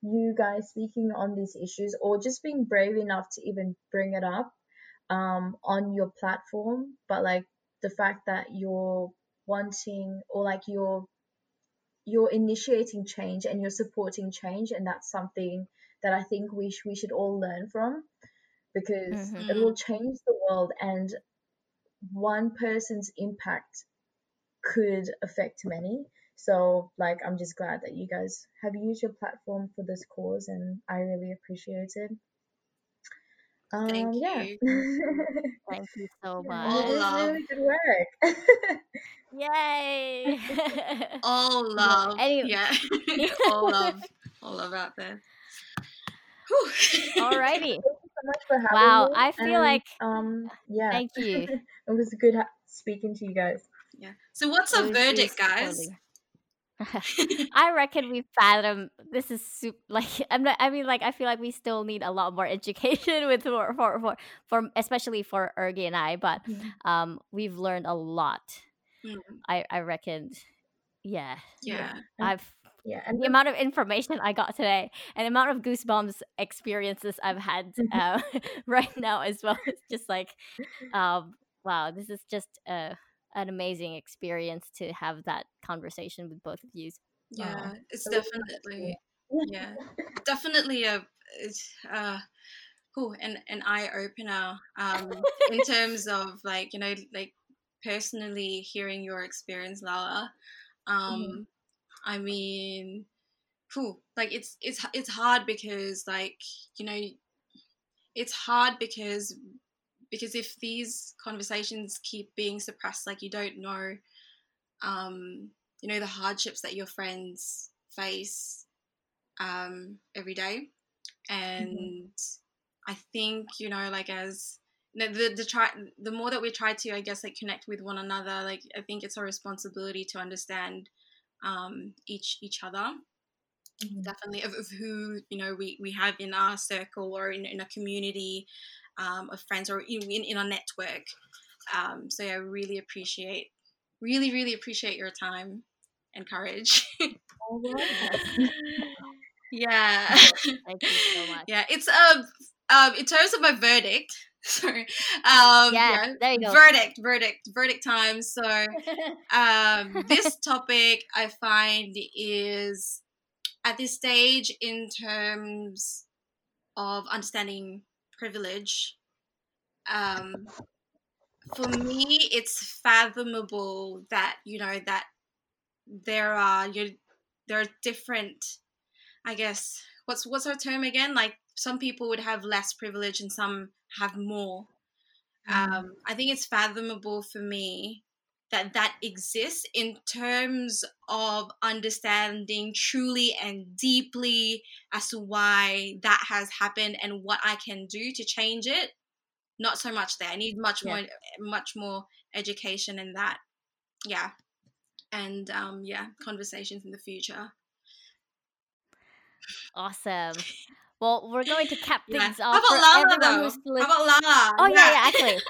you guys speaking on these issues or just being brave enough to even bring it up um on your platform but like the fact that you're wanting or like you're you're initiating change and you're supporting change and that's something that i think we, sh- we should all learn from because mm-hmm. it will change the world and one person's impact could affect many so like i'm just glad that you guys have used your platform for this cause and i really appreciate it um, Thank yeah. you. Thank you so much. All love. really good work. Yay! All love. Anyway. Yeah. All love. All love out there. Alrighty. So much for having wow, me. I feel and, like um yeah. Thank you. it was good ha- speaking to you guys. Yeah. So what's a verdict, guys? Totally. I reckon we fathom this is super, like I'm not, I mean like I feel like we still need a lot more education with for for for, for especially for Ergy and I, but mm-hmm. um we've learned a lot. Mm. I I reckon, yeah, yeah. I've yeah, and the amount of information I got today and the amount of goosebumps experiences I've had uh, right now as well. It's just like, um, wow, this is just uh an amazing experience to have that conversation with both of you. Yeah, wow. it's definitely yeah, definitely a uh cool an an eye opener um in terms of like you know like personally hearing your experience, Lala. Um mm-hmm. I mean, cool. Like it's it's it's hard because like you know it's hard because because if these conversations keep being suppressed like you don't know um, you know the hardships that your friends face um, every day and mm-hmm. i think you know like as the, the, the try the more that we try to i guess like connect with one another like i think it's our responsibility to understand um, each each other mm-hmm. definitely of, of, who you know we, we have in our circle or in, in a community um, of friends or in, in our network. Um, so yeah, I really appreciate, really, really appreciate your time and courage. yeah. Thank you so much. Yeah, it's um, um in terms of my verdict. Sorry. Um, yeah, yeah, there you go. Verdict, verdict, verdict time. So, um, this topic I find is at this stage in terms of understanding privilege. Um, for me, it's fathomable that you know that there are you there are different. I guess what's what's our term again? Like some people would have less privilege and some have more. Mm. Um, I think it's fathomable for me that that exists in terms of understanding truly and deeply as to why that has happened and what I can do to change it. Not so much there. I need much yeah. more, much more education in that. Yeah, and um, yeah, conversations in the future. Awesome. Well, we're going to cap things yeah. off. How about Lala though? How about Lala? Oh yeah, yeah, yeah actually.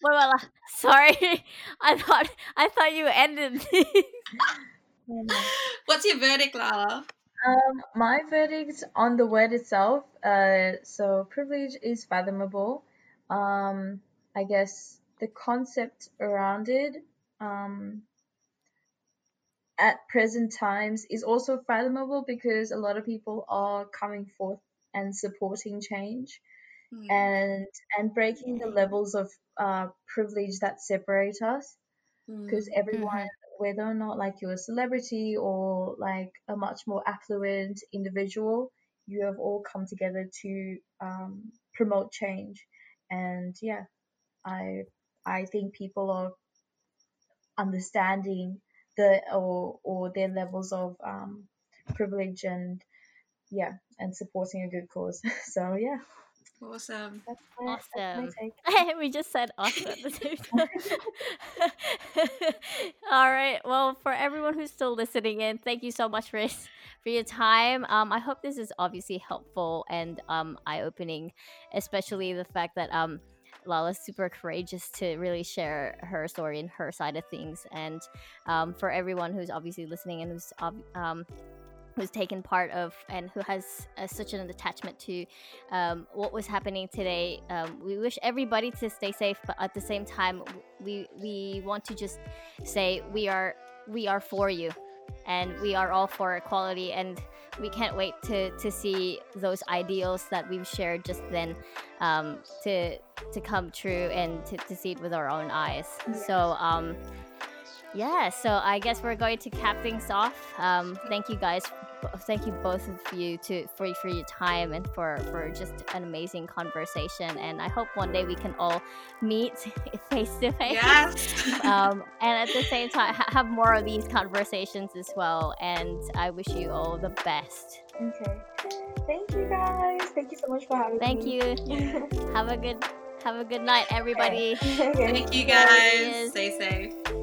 What about? Sorry, I thought I thought you ended. What's your verdict, Lala? Um, my verdict on the word itself. Uh, so privilege is fathomable. Um, I guess the concept around it. Um, at present times is also fathomable because a lot of people are coming forth and supporting change mm. and and breaking the levels of uh, privilege that separate us. because mm. everyone mm-hmm. whether or not like you're a celebrity or like a much more affluent individual you have all come together to um, promote change and yeah i i think people are understanding the or or their levels of um, privilege and yeah and supporting a good cause so yeah Awesome. My, awesome. we just said awesome at the same time. All right. Well, for everyone who's still listening in, thank you so much for for your time. Um, I hope this is obviously helpful and um, eye opening, especially the fact that um, Lala's super courageous to really share her story and her side of things. And um, for everyone who's obviously listening and who's um, who's taken part of and who has uh, such an attachment to um, what was happening today. Um, we wish everybody to stay safe, but at the same time, we we want to just say we are we are for you, and we are all for equality, and we can't wait to to see those ideals that we've shared just then um, to to come true and to, to see it with our own eyes. So. Um, yeah, so I guess we're going to cap things off. Um, thank you guys thank you both of you to for for your time and for for just an amazing conversation. And I hope one day we can all meet face to face. Yes. um, and at the same time, ha- have more of these conversations as well. And I wish you all the best. Okay. Thank you guys. Thank you so much for having Thank me. Thank you. have a good have a good night, everybody. Thank you guys. Stay safe.